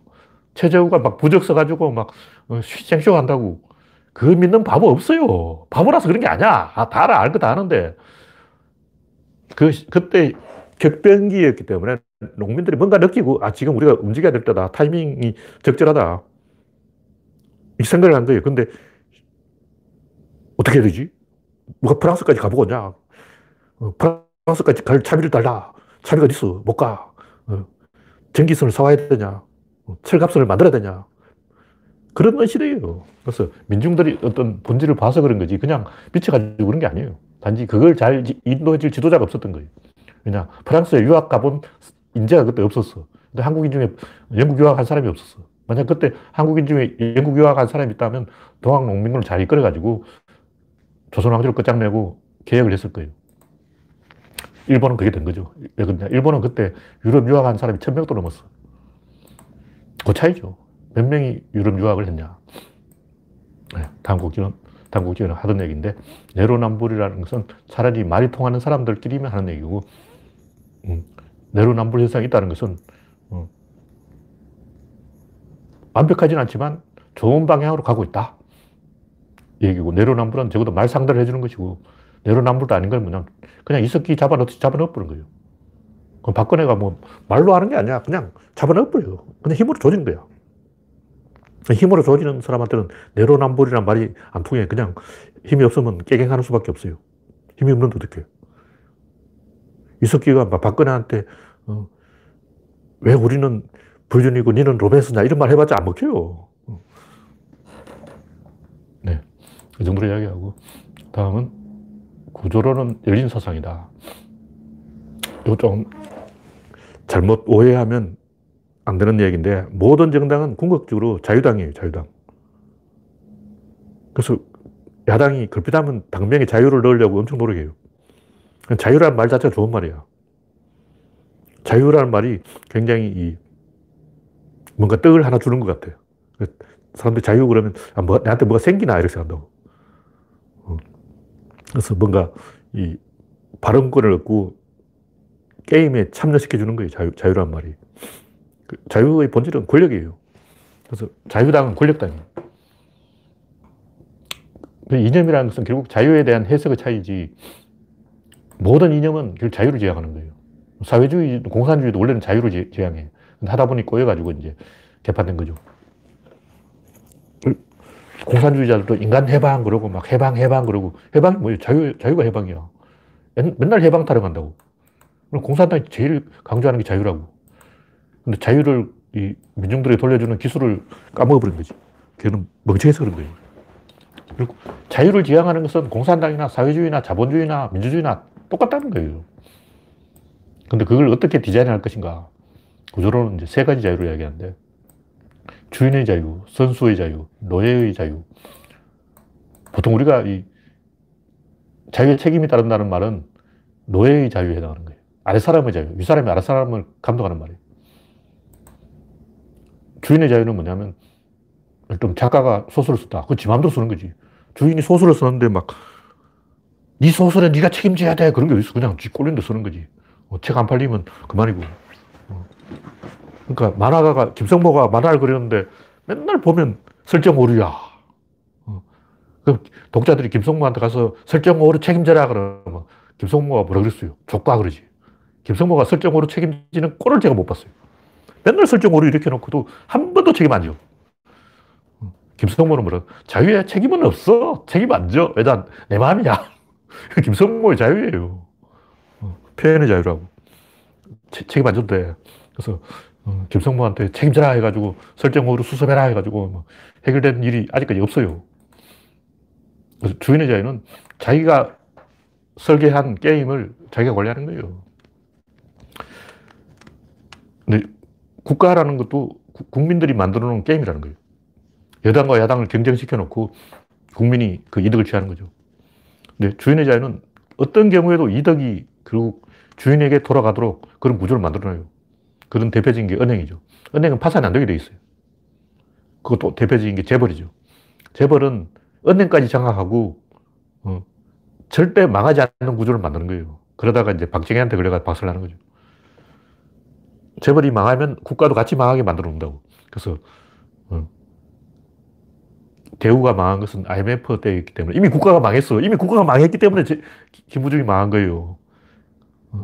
최재우가 막 부적 써가지고 막 어, 생쇼 한다고. 그 믿는 바보 없어요. 바보라서 그런 게 아니야. 아, 다 알아. 알거 다 아는데. 그, 그때 격변기였기 때문에 농민들이 뭔가 느끼고, 아, 지금 우리가 움직여야 될 때다. 타이밍이 적절하다. 이 생각을 한 거예요. 근데 어떻게 해야 되지? 누가 프랑스까지 가보겠냐? 어, 프랑스까지 갈 차비를 달라. 차비가 어디 있어? 못 가. 어, 전기선을 사와야 되냐? 어, 철갑선을 만들어야 되냐? 그런 시대예요. 그래서 민중들이 어떤 본질을 봐서 그런 거지 그냥 미쳐가지고 그런 게 아니에요. 단지 그걸 잘 인도해줄 지도자가 없었던 거예요. 그냥 프랑스에 유학 가본 인재가 그때 없었어. 근데 한국인 중에 영국 유학한 사람이 없었어. 만약 그때 한국인 중에 영국 유학한 사람이 있다면 동학 농민군을 잘 이끌어가지고 조선 왕조를 끝장내고 개혁을 했을 거예요. 일본은 그게 된 거죠. 왜 그러냐. 일본은 그때 유럽 유학한 사람이 천 명도 넘었어. 그 차이죠. 몇 명이 유럽 유학을 했냐. 네, 당국지는, 당국지는 하던 얘기인데, 내로남불이라는 것은 차라리 말이 통하는 사람들끼리만 하는 얘기고, 음, 내로남불 현상이 있다는 것은, 음, 완벽하진 않지만 좋은 방향으로 가고 있다. 얘기고, 내로남불은 적어도 말 상대를 해주는 것이고, 내로남불도 아닌 건 그냥, 그냥 이석기 잡아넣듯이 잡아넣어버린 거예요. 그럼 박근혜가 뭐 말로 하는 게 아니야. 그냥 잡아넣어버려요. 그냥 힘으로 조진 거야. 힘으로 조지는 사람한테는 내로남불이란 말이 안 통해. 그냥 힘이 없으면 깨갱하는 수밖에 없어요. 힘이 없는데 어떡해. 이석기가 막 박근혜한테, 어, 왜 우리는 불륜이고 니는 로맨스냐 이런 말 해봤자 안 먹혀요. 어. 네. 그 정도로 이야기하고. 다음은 구조론은 열린 사상이다. 이거 좀 잘못 오해하면 안 되는 얘기인데 모든 정당은 궁극적으로 자유당이에요, 자유당. 그래서 야당이 걸핏하면 당명에 자유를 넣으려고 엄청 노력해요. 자유라는 말 자체가 좋은 말이야. 자유라는 말이 굉장히 이 뭔가 떡을 하나 주는 것 같아요. 사람들이 자유 그러면 아, 뭐, 나한테 뭐가 생기나 이렇게 생각한다고. 어. 그래서 뭔가 이 발언권을 얻고 게임에 참여시켜 주는 거예요. 자유, 자유란 말이. 그 자유의 본질은 권력이에요. 그래서 자유당은 권력당이에요. 그 이념이라는 것은 결국 자유에 대한 해석의 차이지 모든 이념은 결국 자유를 지향하는 거예요. 사회주의, 공산주의도 원래는 자유를 지향해요. 하다 보니 꼬여가지고 이제 개판된 거죠. 공산주의자들도 인간 해방 그러고 막 해방 해방 그러고 해방이 뭐예요? 자유, 자유가 해방이야. 맨날 해방 타령한다고. 공산당이 제일 강조하는 게 자유라고. 근데 자유를 이 민중들에게 돌려주는 기술을 까먹어버린 거지. 걔는 멍청해서 그런 거예요. 그리고 자유를 지향하는 것은 공산당이나 사회주의나 자본주의나 민주주의나 똑같다는 거예요. 근데 그걸 어떻게 디자인할 것인가. 구조로는 이제 세 가지 자유를 이야기하는데, 주인의 자유, 선수의 자유, 노예의 자유. 보통 우리가 이 자유의 책임이 따른다는 말은 노예의 자유에 해당하는 거예요. 아랫사람의 자유, 윗사람이 아랫사람을 감독하는 말이에요. 주인의 자유는 뭐냐면, 좀 작가가 소설을 썼다. 그지 마음대로 쓰는 거지. 주인이 소설을 썼는데 막, 네 소설에 네가 책임져야 돼. 그런 게 어딨어. 그냥 지 꼴린 데 쓰는 거지. 어, 책안 팔리면 그만이고. 어. 그러니까 만화가가, 김성모가 만화를 그렸는데 맨날 보면 설정 오류야. 어. 그 독자들이 김성모한테 가서 설정 오류 책임져라 그러면 김성모가 뭐라 그랬어요? 족가 그러지. 김성모가 설정 오류 책임지는 꼴을 제가 못 봤어요. 맨날 설정 오류 이렇게 놓고도 한 번도 책임 안 져. 김성모는 뭐라, 자유에 책임은 없어. 책임 안 져. 왜 난, 내 마음이야. 김성모의 자유예요. 어, 표현의 자유라고. 체, 책임 안 져도 돼. 그래서, 어, 김성모한테 책임져라 해가지고, 설정으로 수습해라 해가지고, 뭐 해결된 일이 아직까지 없어요. 주인의 자유는 자기가 설계한 게임을 자기가 관리하는 거예요. 근데 국가라는 것도 국민들이 만들어 놓은 게임이라는 거예요. 여당과 야당을 경쟁시켜 놓고 국민이 그 이득을 취하는 거죠. 근데 주인의 자유는 어떤 경우에도 이득이 결국 주인에게 돌아가도록 그런 구조를 만들어 놔요. 그런 대표적인 게 은행이죠. 은행은 파산이 안 되게 돼 있어요. 그것도 대표적인 게 재벌이죠. 재벌은 은행까지 장악하고 어, 절대 망하지 않는 구조를 만드는 거예요. 그러다가 이제 박정희한테 걸려가 박살 나는 거죠. 재벌이 망하면 국가도 같이 망하게 만들어 놓는다고. 그래서 어, 대우가 망한 것은 IMF 때였기 때문에 이미 국가가 망했어. 이미 국가가 망했기 때문에 김부중이 망한 거예요.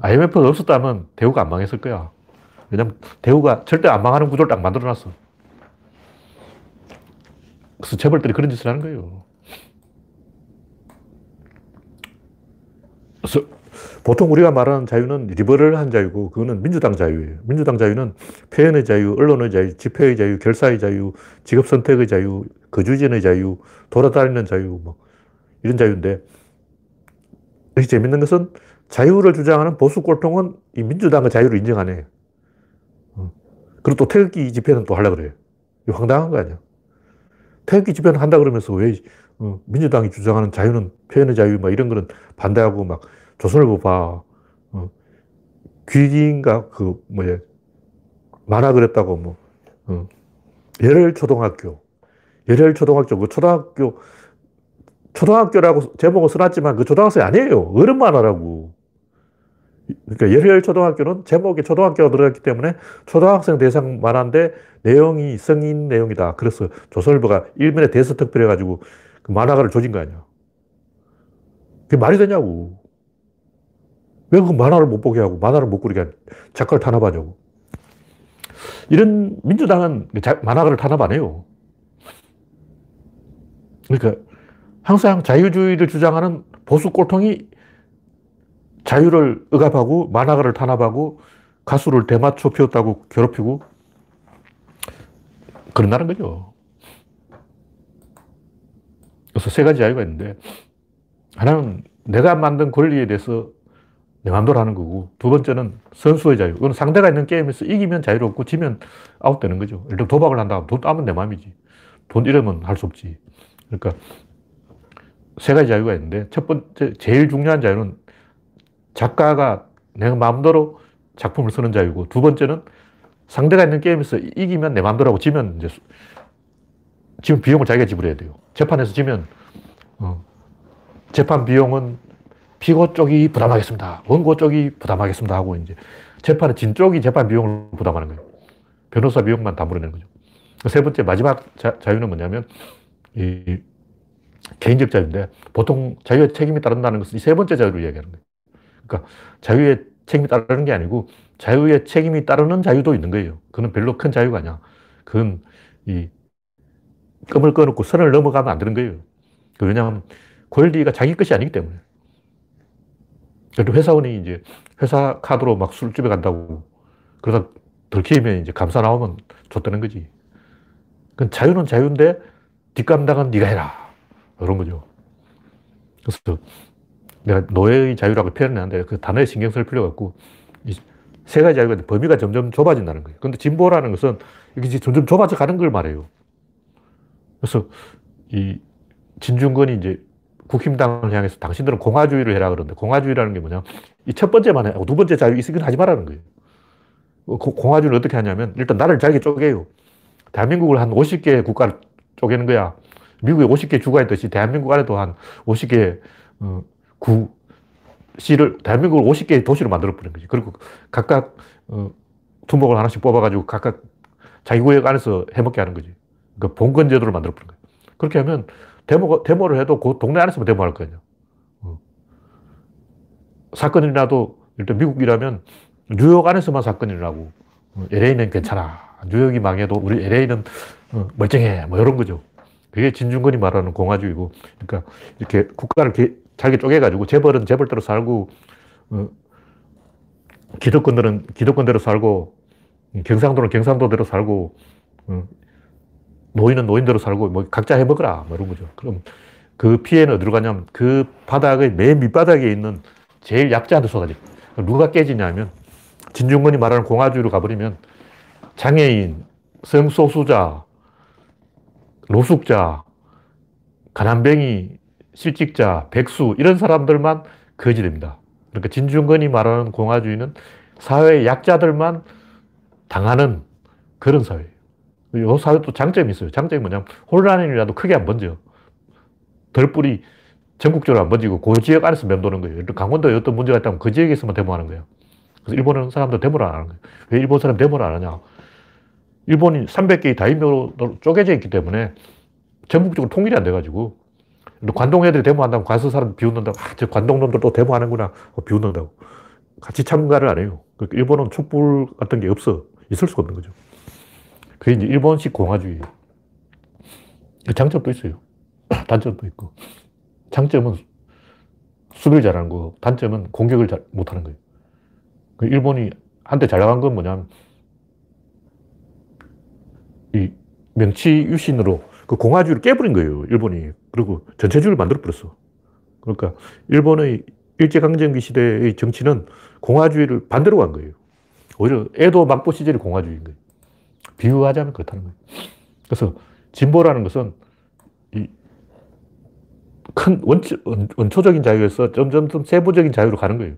IMF가 없었다면 대우가 안 망했을 거야. 왜냐면 대우가 절대 안 망하는 구조를 딱 만들어 놨어. 그래서 재벌들이 그런 짓을 하는 거예요. 그래서 보통 우리가 말하는 자유는 리버럴한 자유고 그거는 민주당 자유예요. 민주당 자유는 표현의 자유, 언론의 자유, 집회의 자유, 결사의 자유, 직업 선택의 자유, 거주지의 자유, 돌아다니는 자유, 뭐 이런 자유인데 여기 재밌는 것은 자유를 주장하는 보수 꼴통은 이 민주당의 자유를 인정 안 해. 어. 그리고 또 태극기 집회는 또 하려고 그래요. 이거 황당한 거 아니야. 태극기 집회는 한다 그러면서 왜 어, 민주당이 주장하는 자유는 표현의 자유 막 이런 거는 반대하고 막 조선일보 봐. 어. 귀기인가 그 뭐야 만화 그랬다고 뭐 어. 열혈 초등학교 열혈 초등학교 그 초등학교 초등학교라고 제목을 써놨지만 그 초등학생이 아니에요 어른 만화라고 그러니까 열혈 초등학교는 제목에 초등학교가 들어갔기 때문에 초등학생 대상 만화인데 내용이 성인 내용이다 그래서 조선일보가 일면에 대서특별해가지고 그 만화가를 조진 거 아니야 그게 말이 되냐고 왜 그 만화를 못 보게 하고 만화를 못 그리게 작가를 탄압하냐고. 이런 민주당은 만화가를 탄압 안 해요. 그러니까 항상 자유주의를 주장하는 보수 꼴통이 자유를 억압하고 만화가를 탄압하고 가수를 대마초 피웠다고 괴롭히고 그런다는 거죠. 그래서 세 가지 자유가 있는데 하나는 내가 만든 권리에 대해서 내 마음대로 하는 거고 두 번째는 선수의 자유. 이건 상대가 있는 게임에서 이기면 자유롭고 지면 아웃되는 거죠. 예를 들어 도박을 한다. 돈 따면 내 마음이지. 돈 잃으면 할 수 없지. 그러니까 세 가지 자유가 있는데 첫 번째 제일 중요한 자유는 작가가 내가 마음대로 작품을 쓰는 자유고 두 번째는 상대가 있는 게임에서 이기면 내 마음대로 하고 지면 이제 지금 비용을 자기가 지불해야 돼요. 재판에서 지면 어, 재판 비용은 피고 쪽이 부담하겠습니다. 원고 쪽이 부담하겠습니다 하고 이제 재판은 진 쪽이 재판 비용을 부담하는 거예요. 변호사 비용만 다 물어내는 거죠. 세 번째 마지막 자, 유는 뭐냐면 이 개인적 자유인데 보통 자유의 책임이 따른다는 것은 이 세 번째 자유를 이야기하는 거예요. 그러니까 자유의 책임이 따르는 게 아니고 자유의 책임이 따르는 자유도 있는 거예요. 그건 별로 큰 자유가 아니야. 그건 이 끔을 꺼놓고 선을 넘어가면 안 되는 거예요. 왜냐하면 권리가 자기 것이 아니기 때문에. 그래도 회사원이 이제 회사 카드로 막 술집에 간다고 그러다 들키면 이제 감사 나오면 줬다는 거지. 그 자유는 자유인데 뒷감당은 네가 해라. 이런 거죠. 그래서 내가 노예의 자유라고 표현하는데 그 단어에 신경 쓸 필요가 없고 세 가지 자유가 범위가 점점 좁아진다는 거예요. 근데 진보라는 것은 이게 점점 좁아져 가는 걸 말해요. 그래서 이 진중권이 이제 국힘당을 향해서 당신들은 공화주의를 해라 그러는데 공화주의라는 게 뭐냐. 이 첫 번째만 해. 두 번째 자유 이건 하지 말라는 거예요. 어, 공화주의를 어떻게 하냐면 일단 나를 잘게 쪼개요. 대한민국을 한 50개 국가를 쪼개는 거야. 미국에 50개 주가 있듯이 대한민국 안에도 한 50개 어, 구, 시를, 대한민국을 50개의 도시로 만들어버린 거지. 그리고 각각, 어, 두목을 하나씩 뽑아가지고 각각 자기 구역 안에서 해먹게 하는 거지. 그 봉건제도를 만들어버린 거야. 그렇게 하면 데모, 데모를 해도 그 동네 안에서만 데모할 거아요 어. 사건이 일어나도 일단 미국이라면 뉴욕 안에서만 사건이 일어나고 어, LA는 괜찮아. 뉴욕이 망해도 우리 LA는 어, 멀쩡해. 뭐 이런 거죠. 그게 진중권이 말하는 공화주의고, 그러니까 이렇게 국가를 잘게 쪼개가지고 재벌은 재벌대로 살고, 어, 기득권들은 기득권대로 살고, 경상도는 경상도대로 살고, 어, 노인은 노인대로 살고, 뭐 각자 해먹으라. 뭐 이런 거죠. 그럼 그 피해는 어디로 가냐면 그 바닥의 맨 밑바닥에 있는 제일 약자한테 쏟아져. 누가 깨지냐면 진중권이 말하는 공화주의로 가버리면 장애인, 성소수자, 노숙자, 가난뱅이, 실직자, 백수 이런 사람들만 거지됩니다. 그러니까 진중권이 말하는 공화주의는 사회의 약자들만 당하는 그런 사회예요. 이 사회도 장점이 있어요. 장점이 뭐냐면 혼란이라도 크게 안 번져. 덜뿌리 전국적으로 안 번지고 그 지역 안에서 맴도는 거예요. 강원도에 어떤 문제가 있다면 그 지역에서만 데모하는 거예요. 그래서 일본은 사람들 데모를 안 하는 거예요. 왜 일본 사람 데모를 안 하냐? 일본이 300개의 다이묘로 쪼개져 있기 때문에 전국적으로 통일이 안 돼가지고 관동 애들이 데모한다면 관서 사람 비웃는다고. 아, 저 관동놈들 또 데모하는구나. 어, 비웃는다고. 같이 참가를 안 해요. 그러니까 일본은 촛불 같은 게 없어. 있을 수가 없는 거죠. 그게 이제 일본식 공화주의. 장점도 있어요. 단점도 있고. 장점은 수비를 잘하는 거 단점은 공격을 잘 못하는 거예요. 그 일본이 한때 잘 나간 건 뭐냐면, 이 명치 유신으로 그 공화주의를 깨버린 거예요, 일본이. 그리고 전체주의를 만들어버렸어. 그러니까 일본의 일제강점기 시대의 정치는 공화주의를 반대로 간 거예요. 오히려 에도 막보 시절이 공화주의인 거예요. 비유하자면 그렇다는 거예요. 그래서 진보라는 것은 큰 원초, 원초적인 자유에서 점점 세부적인 자유로 가는 거예요.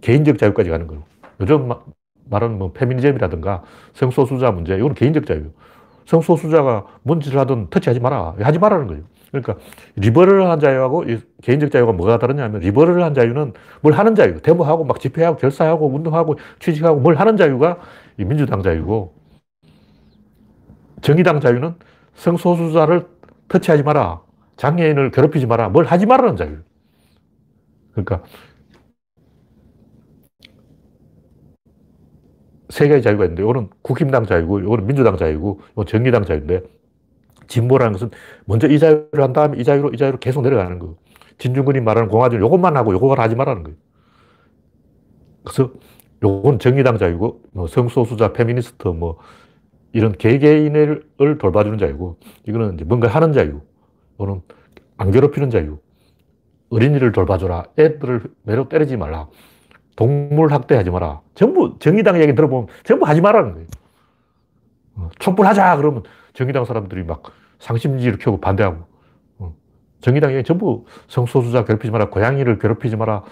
개인적 자유까지 가는 거예요. 요즘 말하는 뭐 페미니즘이라든가 성소수자 문제, 이건 개인적 자유. 성소수자가 뭔 짓을 하든 터치하지 마라. 하지 말라는 거예요. 그러니까 리버럴한 자유하고 개인적 자유가 뭐가 다르냐면 리버럴한 자유는 뭘 하는 자유, 데모하고 막 집회하고 결사하고 운동하고 취직하고 뭘 하는 자유가 민주당 자유고 정의당 자유는 성소수자를 터치하지 마라. 장애인을 괴롭히지 마라. 뭘 하지 말라는 자유. 그러니까 세 개의 자유가 있는데, 이거는 국힘당 자유고, 이거는 민주당 자유고, 이건 정의당 자유인데, 진보라는 것은 먼저 이 자유를 한 다음에 이 자유로, 이 자유로 계속 내려가는 거 진중근이 말하는 공화주의 요것만 하고 요걸 하지 말라는 거예요. 그래서 요건 정의당 자유고, 뭐 성소수자, 페미니스트, 뭐 이런 개개인을 돌봐주는 자유고, 이거는 이제 뭔가 하는 자유, 또는 안 괴롭히는 자유, 어린이를 돌봐줘라, 애들을 매로 때리지 말라, 동물 학대하지 마라. 전부 정의당 얘기 들어보면 전부 하지 말라는 거예요. 어, 촛불하자 그러면 정의당 사람들이 막 상심지를 켜고 반대하고 어, 정의당 얘기 전부 성소수자 괴롭히지 마라, 고양이를 괴롭히지 마라,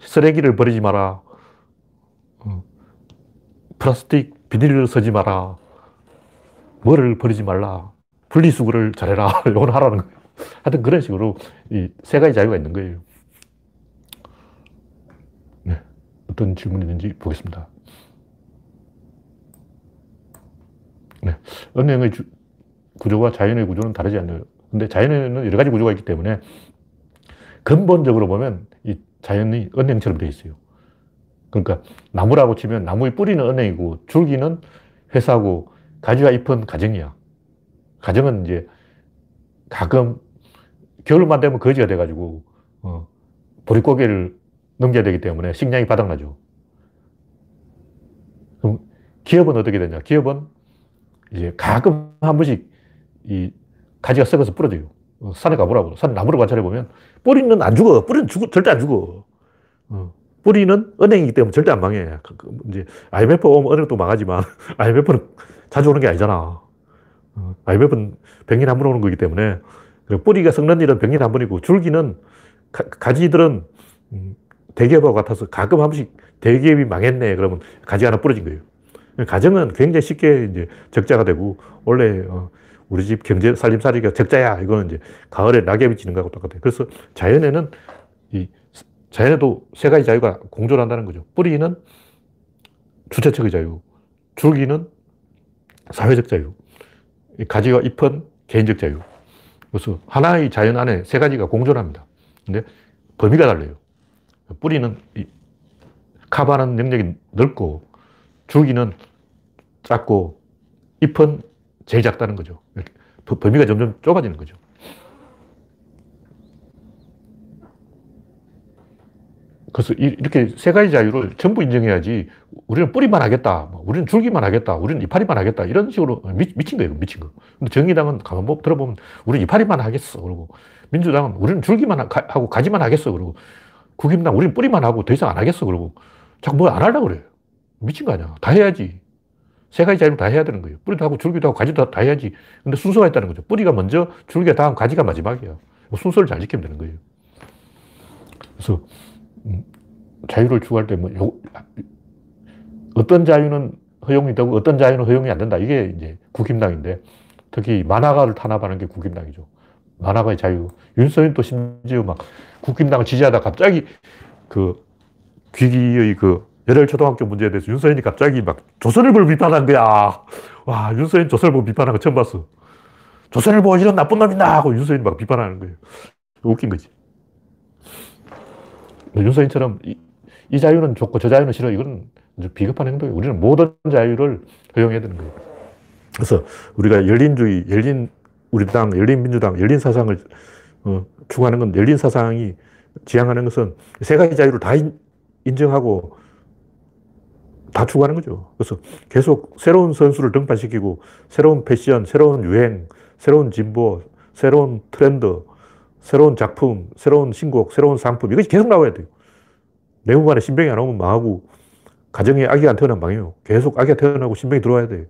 쓰레기를 버리지 마라, 어, 플라스틱 비닐을 쓰지 마라, 뭐를 버리지 말라, 분리수거를 잘해라, 이건 하라는 거예요. 하여튼 그런 식으로 이 세 가지 자유가 있는 거예요. 네. 어떤 질문이 있는지 보겠습니다. 네. 은행의 주, 구조와 자연의 구조는 다르지 않나요? 근데 자연에는 여러 가지 구조가 있기 때문에 근본적으로 보면 이 자연이 은행처럼 되어 있어요. 그러니까 나무라고 치면 나무의 뿌리는 은행이고 줄기는 회사고 가지와 잎은 가정이야. 가정은 이제 가끔 겨울만 되면 거지가 돼가지고 어, 보릿고개를 넘겨야 되기 때문에 식량이 바닥나죠. 그럼 기업은 어떻게 되냐? 기업은 이제 가끔 한 번씩 이 가지가 썩어서 부러져요. 어, 산에 가보라고. 산 나무를 관찰해 보면 뿌리는 안 죽어. 뿌리는 죽어, 절대 안 죽어. 어. 뿌리는 은행이기 때문에 절대 안 망해. 그, 그, 이제 IMF 오면 은행도 망하지만 IMF는 자주 오는 게 아니잖아. 어. IMF는 100년에 한번 오는 거기 때문에 뿌리가 썩는 일은 100년에 한 번이고 줄기는 가, 지들은 음, 대기업하고 같아서 가끔 한 번씩 대기업이 망했네. 그러면 가지 하나 부러진 거예요. 가정은 굉장히 쉽게 이제 적자가 되고 원래 어, 우리 집 경제 살림살이가 적자야. 이거는 이제 가을에 낙엽이 지는 거하고 똑같아요. 그래서 자연에는 이 자연에도 세 가지 자유가 공존 한다는 거죠. 뿌리는 주체적의 자유, 줄기는 사회적 자유, 가지와 잎은 개인적 자유. 그래서 하나의 자연 안에 세 가지가 공존합니다. 근데 범위가 달라요. 뿌리는 커버하는 영역이 넓고 줄기는 작고 잎은 제일 작다는 거죠. 범위가 점점 좁아지는 거죠. 그래서 이렇게 세 가지 자유를 전부 인정해야지 우리는 뿌리만 하겠다. 뭐 우리는 줄기만 하겠다. 우리는 이파리만 하겠다. 이런 식으로 미, 친 거예요. 미친 거. 근데 정의당은 가만 들어보면 우리는 이파리만 하겠어. 그러고 민주당은 우리는 줄기만 하고 가지만 하겠어. 그러고 국힘당 우리는 뿌리만 하고 더 이상 안 하겠어. 그러고 자꾸 뭐안 하려고 그래요. 미친 거 아니야. 다 해야지. 세 가지 자유를 다 해야 되는 거예요. 뿌리도 하고 줄기도 하고 가지도 다 해야지. 근데 순서가 있다는 거죠. 뿌리가 먼저, 줄기가 다음, 가지가 마지막이야. 뭐 순서를 잘 지키면 되는 거예요. 그래서 음, 자유를 추구할 때 뭐, 요, 어떤 자유는 허용이 되고 어떤 자유는 허용이 안 된다. 이게 이제 국힘당인데 특히 만화가를 탄압하는 게 국힘당이죠. 만화가의 자유. 윤석열도 심지어 막 국힘당을 지지하다 갑자기 그 귀기의 그 열혈 초등학교 문제에 대해서 윤석열이 갑자기 막 조선일보를 비판한 거야. 와, 윤석열 조선일보 비판한 거 처음 봤어. 조선일보 이런 나쁜 놈이다 하고 윤석열이 막 비판하는 거예요. 웃긴 거지. 윤석열처럼 이, 이, 자유는 좋고 저 자유는 싫어. 이건 비겁한 행동이에요. 우리는 모든 자유를 허용해야 되는 거예요. 그래서 우리가 열린주의, 열린 우리 당, 열린민주당, 열린 사상을 어, 추구하는 건 열린 사상이 지향하는 것은 세 가지 자유를 다 인정하고 다 추구하는 거죠. 그래서 계속 새로운 선수를 등판시키고 새로운 패션, 새로운 유행, 새로운 진보, 새로운 트렌드, 새로운 작품, 새로운 신곡, 새로운 상품 이것이 계속 나와야 돼요. 내후반에 신병이 안 오면 망하고 가정에 아기가 안 태어나면 망해요. 계속 아기가 태어나고 신병이 들어와야 돼요.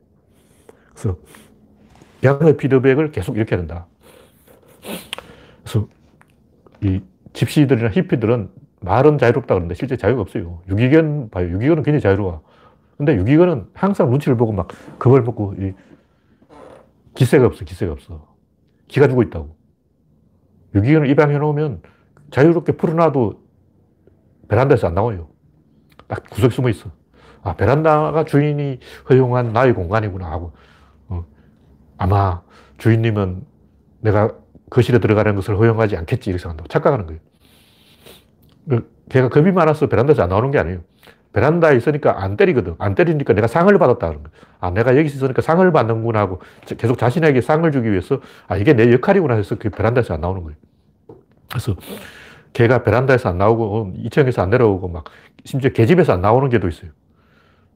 그래서 양의 피드백을 계속 이렇게 해야 된다. 그래서 이 집시들이나 히피들은 말은 자유롭다 그러는데 실제 자유가 없어요. 유기견 봐요. 유기견은 굉장히 자유로워. 근데 유기견은 항상 눈치를 보고 막 겁을 먹고 이 기세가 없어, 기세가 없어. 기가 죽어 있다고. 유기견을 입양해 놓으면 자유롭게 풀어놔도 베란다에서 안 나와요. 딱 구석에 숨어 있어. 아, 베란다가 주인이 허용한 나의 공간이구나 하고, 어, 아마 주인님은 내가 거실에 들어가는 것을 허용하지 않겠지, 이렇게 생각한다고 착각하는 거예요. 그 걔가 겁이 많아서 베란다에서 안 나오는 게 아니에요. 베란다에 있으니까 안 때리거든. 안 때리니까 내가 상을 받았다. 그런 아, 내가 여기 있으니까 상을 받는구나 하고 계속 자신에게 상을 주기 위해서 아, 이게 내 역할이구나 해서 그 베란다에서 안 나오는 거예요. 그래서 개가 베란다에서 안 나오고, 2층에서 안 내려오고, 막, 심지어 개집에서 안 나오는 개도 있어요.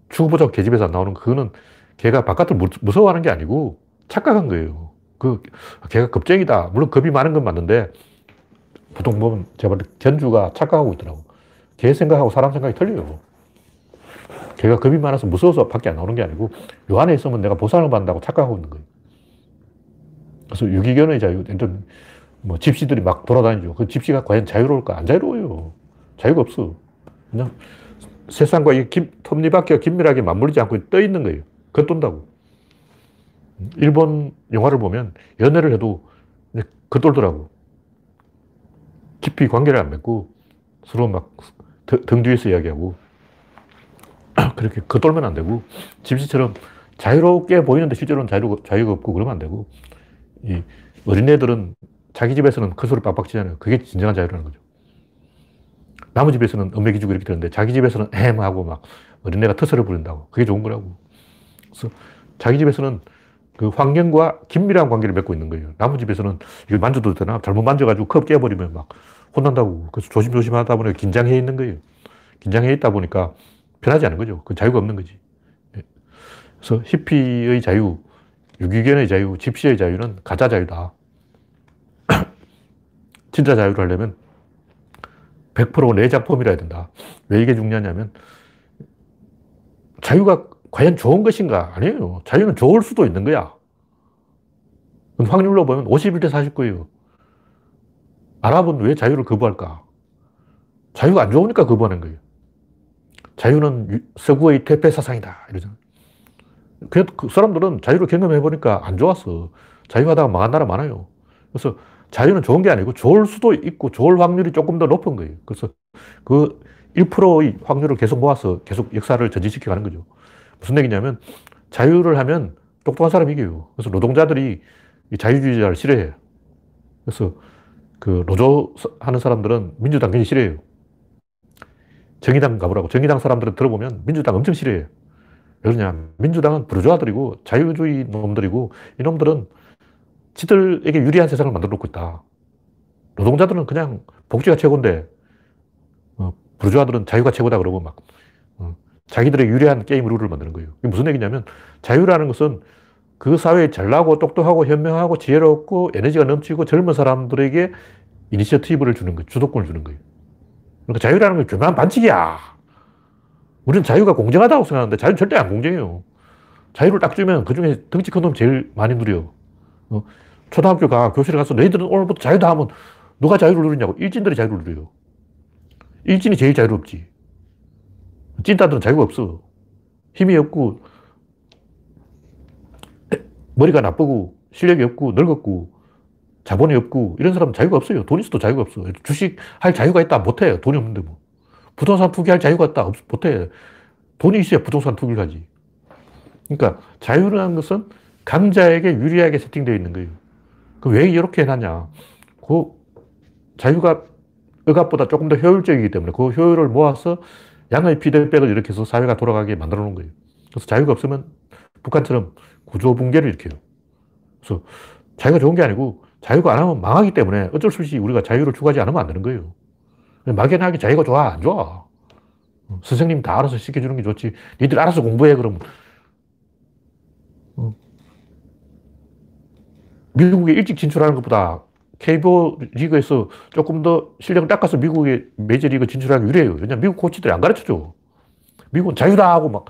축구보자고 개집에서 안 나오는 거, 그거는 개가 바깥을 무서워하는 게 아니고 착각한 거예요. 그, 개가 겁쟁이다. 물론 겁이 많은 건 맞는데, 보통 보면 제가 견주가 착각하고 있더라고. 개 생각하고 사람 생각이 틀려요. 개가 겁이 많아서 무서워서 밖에 안 나오는 게 아니고, 요 안에 있으면 내가 보상을 받는다고 착각하고 있는 거예요. 그래서 유기견의 자유, 뭐 집시들이 막 돌아다니죠. 그 집시가 과연 자유로울까? 안 자유로워요. 자유가 없어. 그냥 세상과 이 김, 톱니바퀴가 긴밀하게 맞물리지 않고 떠 있는 거예요. 겉돈다고. 일본 영화를 보면 연애를 해도 겉돌더라고. 깊이 관계를 안 맺고 서로 막 등 뒤에서 이야기하고 그렇게 겉돌면 안 되고 집시처럼 자유롭게 보이는데 실제로는 자유, 자유가 없고 그러면 안 되고 이 어린애들은 자기 집에서는 큰 소리 빡빡 치잖아요. 그게 진정한 자유라는 거죠. 남의 집에서는 음메기 주고 이렇게 되는데 자기 집에서는 햄 하고 막 어린애가 터서를 부린다고. 그게 좋은 거라고. 그래서 자기 집에서는 그 환경과 긴밀한 관계를 맺고 있는 거예요. 남의 집에서는 이걸 만져도 되나? 잘못 만져가지고 컵 깨버리면 막 혼난다고. 그래서 조심조심 하다 보니까 긴장해 있는 거예요. 긴장해 있다 보니까 편하지 않은 거죠. 그 자유가 없는 거지. 예. 그래서 히피의 자유, 유기견의 자유, 집시의 자유는 가짜 자유다. 진짜 자유를 하려면 100% 내 작품이라 해야 된다. 왜 이게 중요하냐면 자유가 과연 좋은 것인가? 아니에요. 자유는 좋을 수도 있는 거야. 확률로 보면 51대 49예요. 아랍은 왜 자유를 거부할까? 자유가 안 좋으니까 거부하는 거예요. 자유는 서구의 퇴폐 사상이다. 이러잖아. 그 사람들은 자유를 경험해보니까 안 좋았어. 자유하다가 망한 나라 많아요. 그래서 자유는 좋은 게 아니고 좋을 수도 있고 좋을 확률이 조금 더 높은 거예요. 그래서 그 1%의 확률을 계속 모아서 계속 역사를 전진시켜 가는 거죠. 무슨 얘기냐면 자유를 하면 똑똑한 사람이 이겨요. 그래서 노동자들이 자유주의자를 싫어해요. 그래서 그 노조 하는 사람들은 민주당 굉장히 싫어해요. 정의당 가보라고. 정의당 사람들은 들어보면 민주당 엄청 싫어해요. 왜 그러냐. 민주당은 부르주아들이고 자유주의 놈들이고 이놈들은 지들에게 유리한 세상을 만들어 놓고 있다. 노동자들은 그냥 복지가 최고인데, 어, 부르주아들은 자유가 최고다 그러고 막, 어, 자기들의 유리한 게임 룰을 만드는 거예요. 이게 무슨 얘기냐면, 자유라는 것은 그 사회에 잘나고 똑똑하고 현명하고 지혜롭고 에너지가 넘치고 젊은 사람들에게 이니셔티브를 주는 거예요. 주도권을 주는 거예요. 그러니까 자유라는 건 교묘한 반칙이야. 우리는 자유가 공정하다고 생각하는데 자유는 절대 안 공정해요. 자유를 딱 주면 그 중에 덩치 큰 놈 제일 많이 누려. 어? 초등학교 가, 교실에 가서 너희들은 오늘부터 자유다 하면 누가 자유를 누리냐고. 일진들이 자유를 누려요. 일진이 제일 자유롭지. 찐따들은 자유가 없어. 힘이 없고, 머리가 나쁘고, 실력이 없고, 늙었고, 자본이 없고, 이런 사람은 자유가 없어요. 돈 있어도 자유가 없어. 주식 할 자유가 있다? 못해. 돈이 없는데 뭐. 부동산 투기할 자유가 있다? 못해. 돈이 있어야 부동산 투기를 하지. 그러니까 자유라는 것은 강자에게 유리하게 세팅되어 있는 거예요. 그왜 이렇게 해놨냐. 그 자유가 억압보다 조금 더 효율적이기 때문에 그 효율을 모아서 양의 피드백을 이렇게 해서 사회가 돌아가게 만들어 놓은 거예요. 그래서 자유가 없으면 북한처럼 구조 붕괴를 일으켜요. 그래서 자유가 좋은 게 아니고 자유가 안 하면 망하기 때문에 어쩔 수 없이 우리가 자유를 추구하지 않으면 안 되는 거예요. 막연하게 자유가 좋아, 안 좋아. 선생님 다 알아서 시켜주는 게 좋지. 니들 알아서 공부해, 그러면. 미국에 일찍 진출하는 것보다 KBO 리그에서 조금 더 실력을 닦아서 미국의 메이저리그 진출하기 유리해요. 왜냐면 미국 코치들이 안 가르쳐 줘. 미국은 자유다 하고 막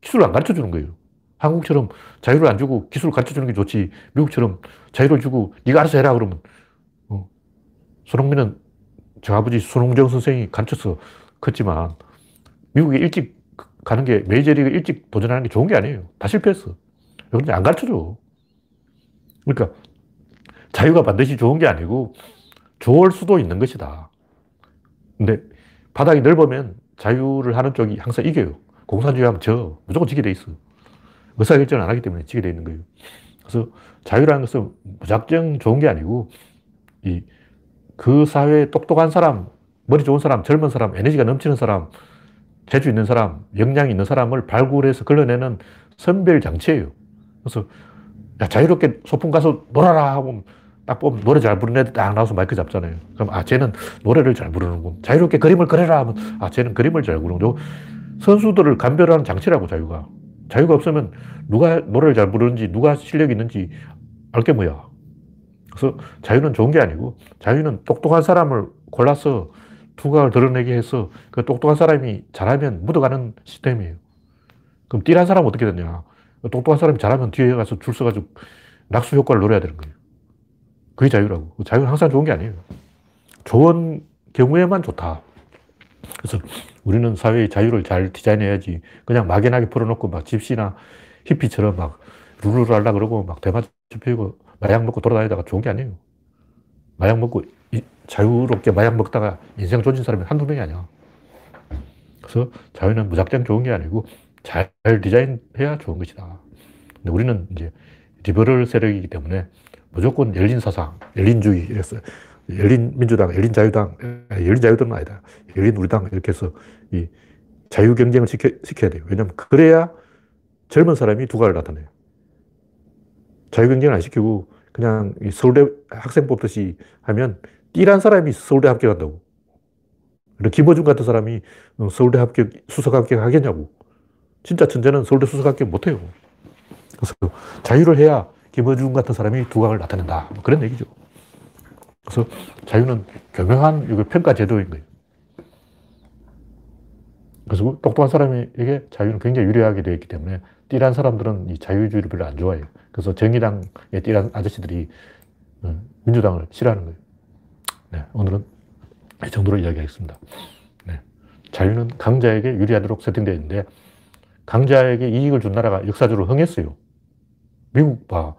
기술을 안 가르쳐 주는 거예요. 한국처럼 자유를 안 주고 기술을 가르쳐 주는 게 좋지. 미국처럼 자유를 주고 네가 알아서 해라 그러면 어. 손흥민은 저 아버지 손흥정 선생이 가르쳐서 컸지만 미국에 일찍 가는 게 메이저리그 일찍 도전하는 게 좋은 게 아니에요. 다 실패했어. 그런데 안 가르쳐 줘. 그러니까 자유가 반드시 좋은 게 아니고 좋을 수도 있는 것이다. 근데 바닥이 넓으면 자유를 하는 쪽이 항상 이겨요. 공산주의 하면 져. 무조건 지게 돼 있어. 의사결정을 안 하기 때문에 지게 돼 있는 거예요. 그래서 자유라는 것은 무작정 좋은 게 아니고 이 그 사회에 똑똑한 사람, 머리 좋은 사람, 젊은 사람, 에너지가 넘치는 사람, 재주 있는 사람, 역량이 있는 사람을 발굴해서 걸러내는 선별 장치예요. 그래서 야, 자유롭게 소풍 가서 놀아라 하고 딱 보면 노래 잘 부르는 애들 딱 나와서 마이크 잡잖아요. 그럼 아, 쟤는 노래를 잘 부르는군. 자유롭게 그림을 그려라 하면 아, 쟤는 그림을 잘 그리는군. 선수들을 감별하는 장치라고, 자유가. 자유가 없으면 누가 노래를 잘 부르는지, 누가 실력이 있는지 알 게 뭐야. 그래서 자유는 좋은 게 아니고, 자유는 똑똑한 사람을 골라서 두각을 드러내게 해서 그 똑똑한 사람이 잘하면 묻어가는 시스템이에요. 그럼 띠란 사람은 어떻게 되냐. 똑똑한 사람이 잘하면 뒤에 가서 줄 서가지고 낙수 효과를 노려야 되는 거예요. 그게 자유라고. 자유는 항상 좋은 게 아니에요. 좋은 경우에만 좋다. 그래서 우리는 사회의 자유를 잘 디자인해야지 그냥 막연하게 풀어놓고 막 집시나 히피처럼 막 룰루를 하려 그러고 막 대마초 피우고 마약 먹고 돌아다니다가 좋은 게 아니에요. 마약 먹고 자유롭게 마약 먹다가 인생 조진 사람이 한두 명이 아니야. 그래서 자유는 무작정 좋은 게 아니고 잘 디자인해야 좋은 것이다. 근데 우리는 이제 리버럴 세력이기 때문에 무조건 열린 사상, 열린주의, 이랬어요. 열린 민주당, 열린 자유당, 열린 자유당은 아니다. 열린 우리당, 이렇게 해서 이 자유 경쟁을 시켜, 시켜야 돼요. 왜냐면 그래야 젊은 사람이 두각을 나타내요. 자유 경쟁을 안 시키고 그냥 서울대 학생 뽑듯이 하면 띠란 사람이 서울대 합격한다고. 김어준 같은 사람이 서울대 합격, 수석 합격 하겠냐고. 진짜 천재는 서울대 수석 합격 못해요. 그래서 자유를 해야 김어준 같은 사람이 두각을 나타낸다. 뭐 그런 얘기죠. 그래서 자유는 교묘한 평가 제도인 거예요. 그래서 똑똑한 사람에게 자유는 굉장히 유리하게 되어 있기 때문에 띠란 사람들은 이 자유주의를 별로 안 좋아해요. 그래서 정의당의 띠란 아저씨들이 어, 민주당을 싫어하는 거예요. 네, 오늘은 이 정도로 이야기하겠습니다. 네, 자유는 강자에게 유리하도록 세팅되어 있는데 강자에게 이익을 준 나라가 역사적으로 흥했어요. 미국 봐.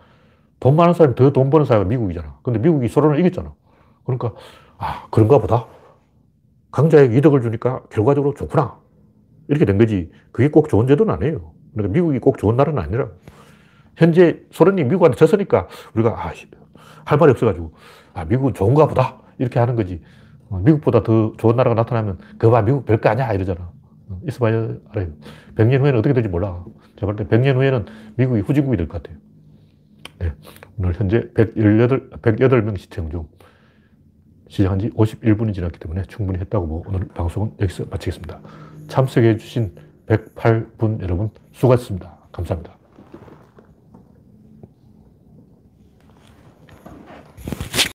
돈 많은 사람이 더 돈 버는 사회가 미국이잖아. 근데 미국이 소련을 이겼잖아. 그러니까, 아, 그런가 보다. 강자에게 이득을 주니까 결과적으로 좋구나. 이렇게 된 거지. 그게 꼭 좋은 제도는 아니에요. 그러니까 미국이 꼭 좋은 나라는 아니라. 현재 소련이 미국한테 졌으니까 우리가, 아, 할 말이 없어가지고, 아, 미국은 좋은가 보다. 이렇게 하는 거지. 어, 미국보다 더 좋은 나라가 나타나면, 그거 봐, 미국 별거 아니야. 이러잖아. 어, 있어봐야 알아요. 100년 후에는 어떻게 될지 몰라. 제가 볼때 100년 후에는 미국이 후진국이 될 것 같아요. 네, 오늘 현재 118, 108명 시청 중 시작한 지 51분이 지났기 때문에 충분히 했다고 보고 오늘 방송은 여기서 마치겠습니다. 참석해 주신 108분 여러분 수고하셨습니다. 감사합니다.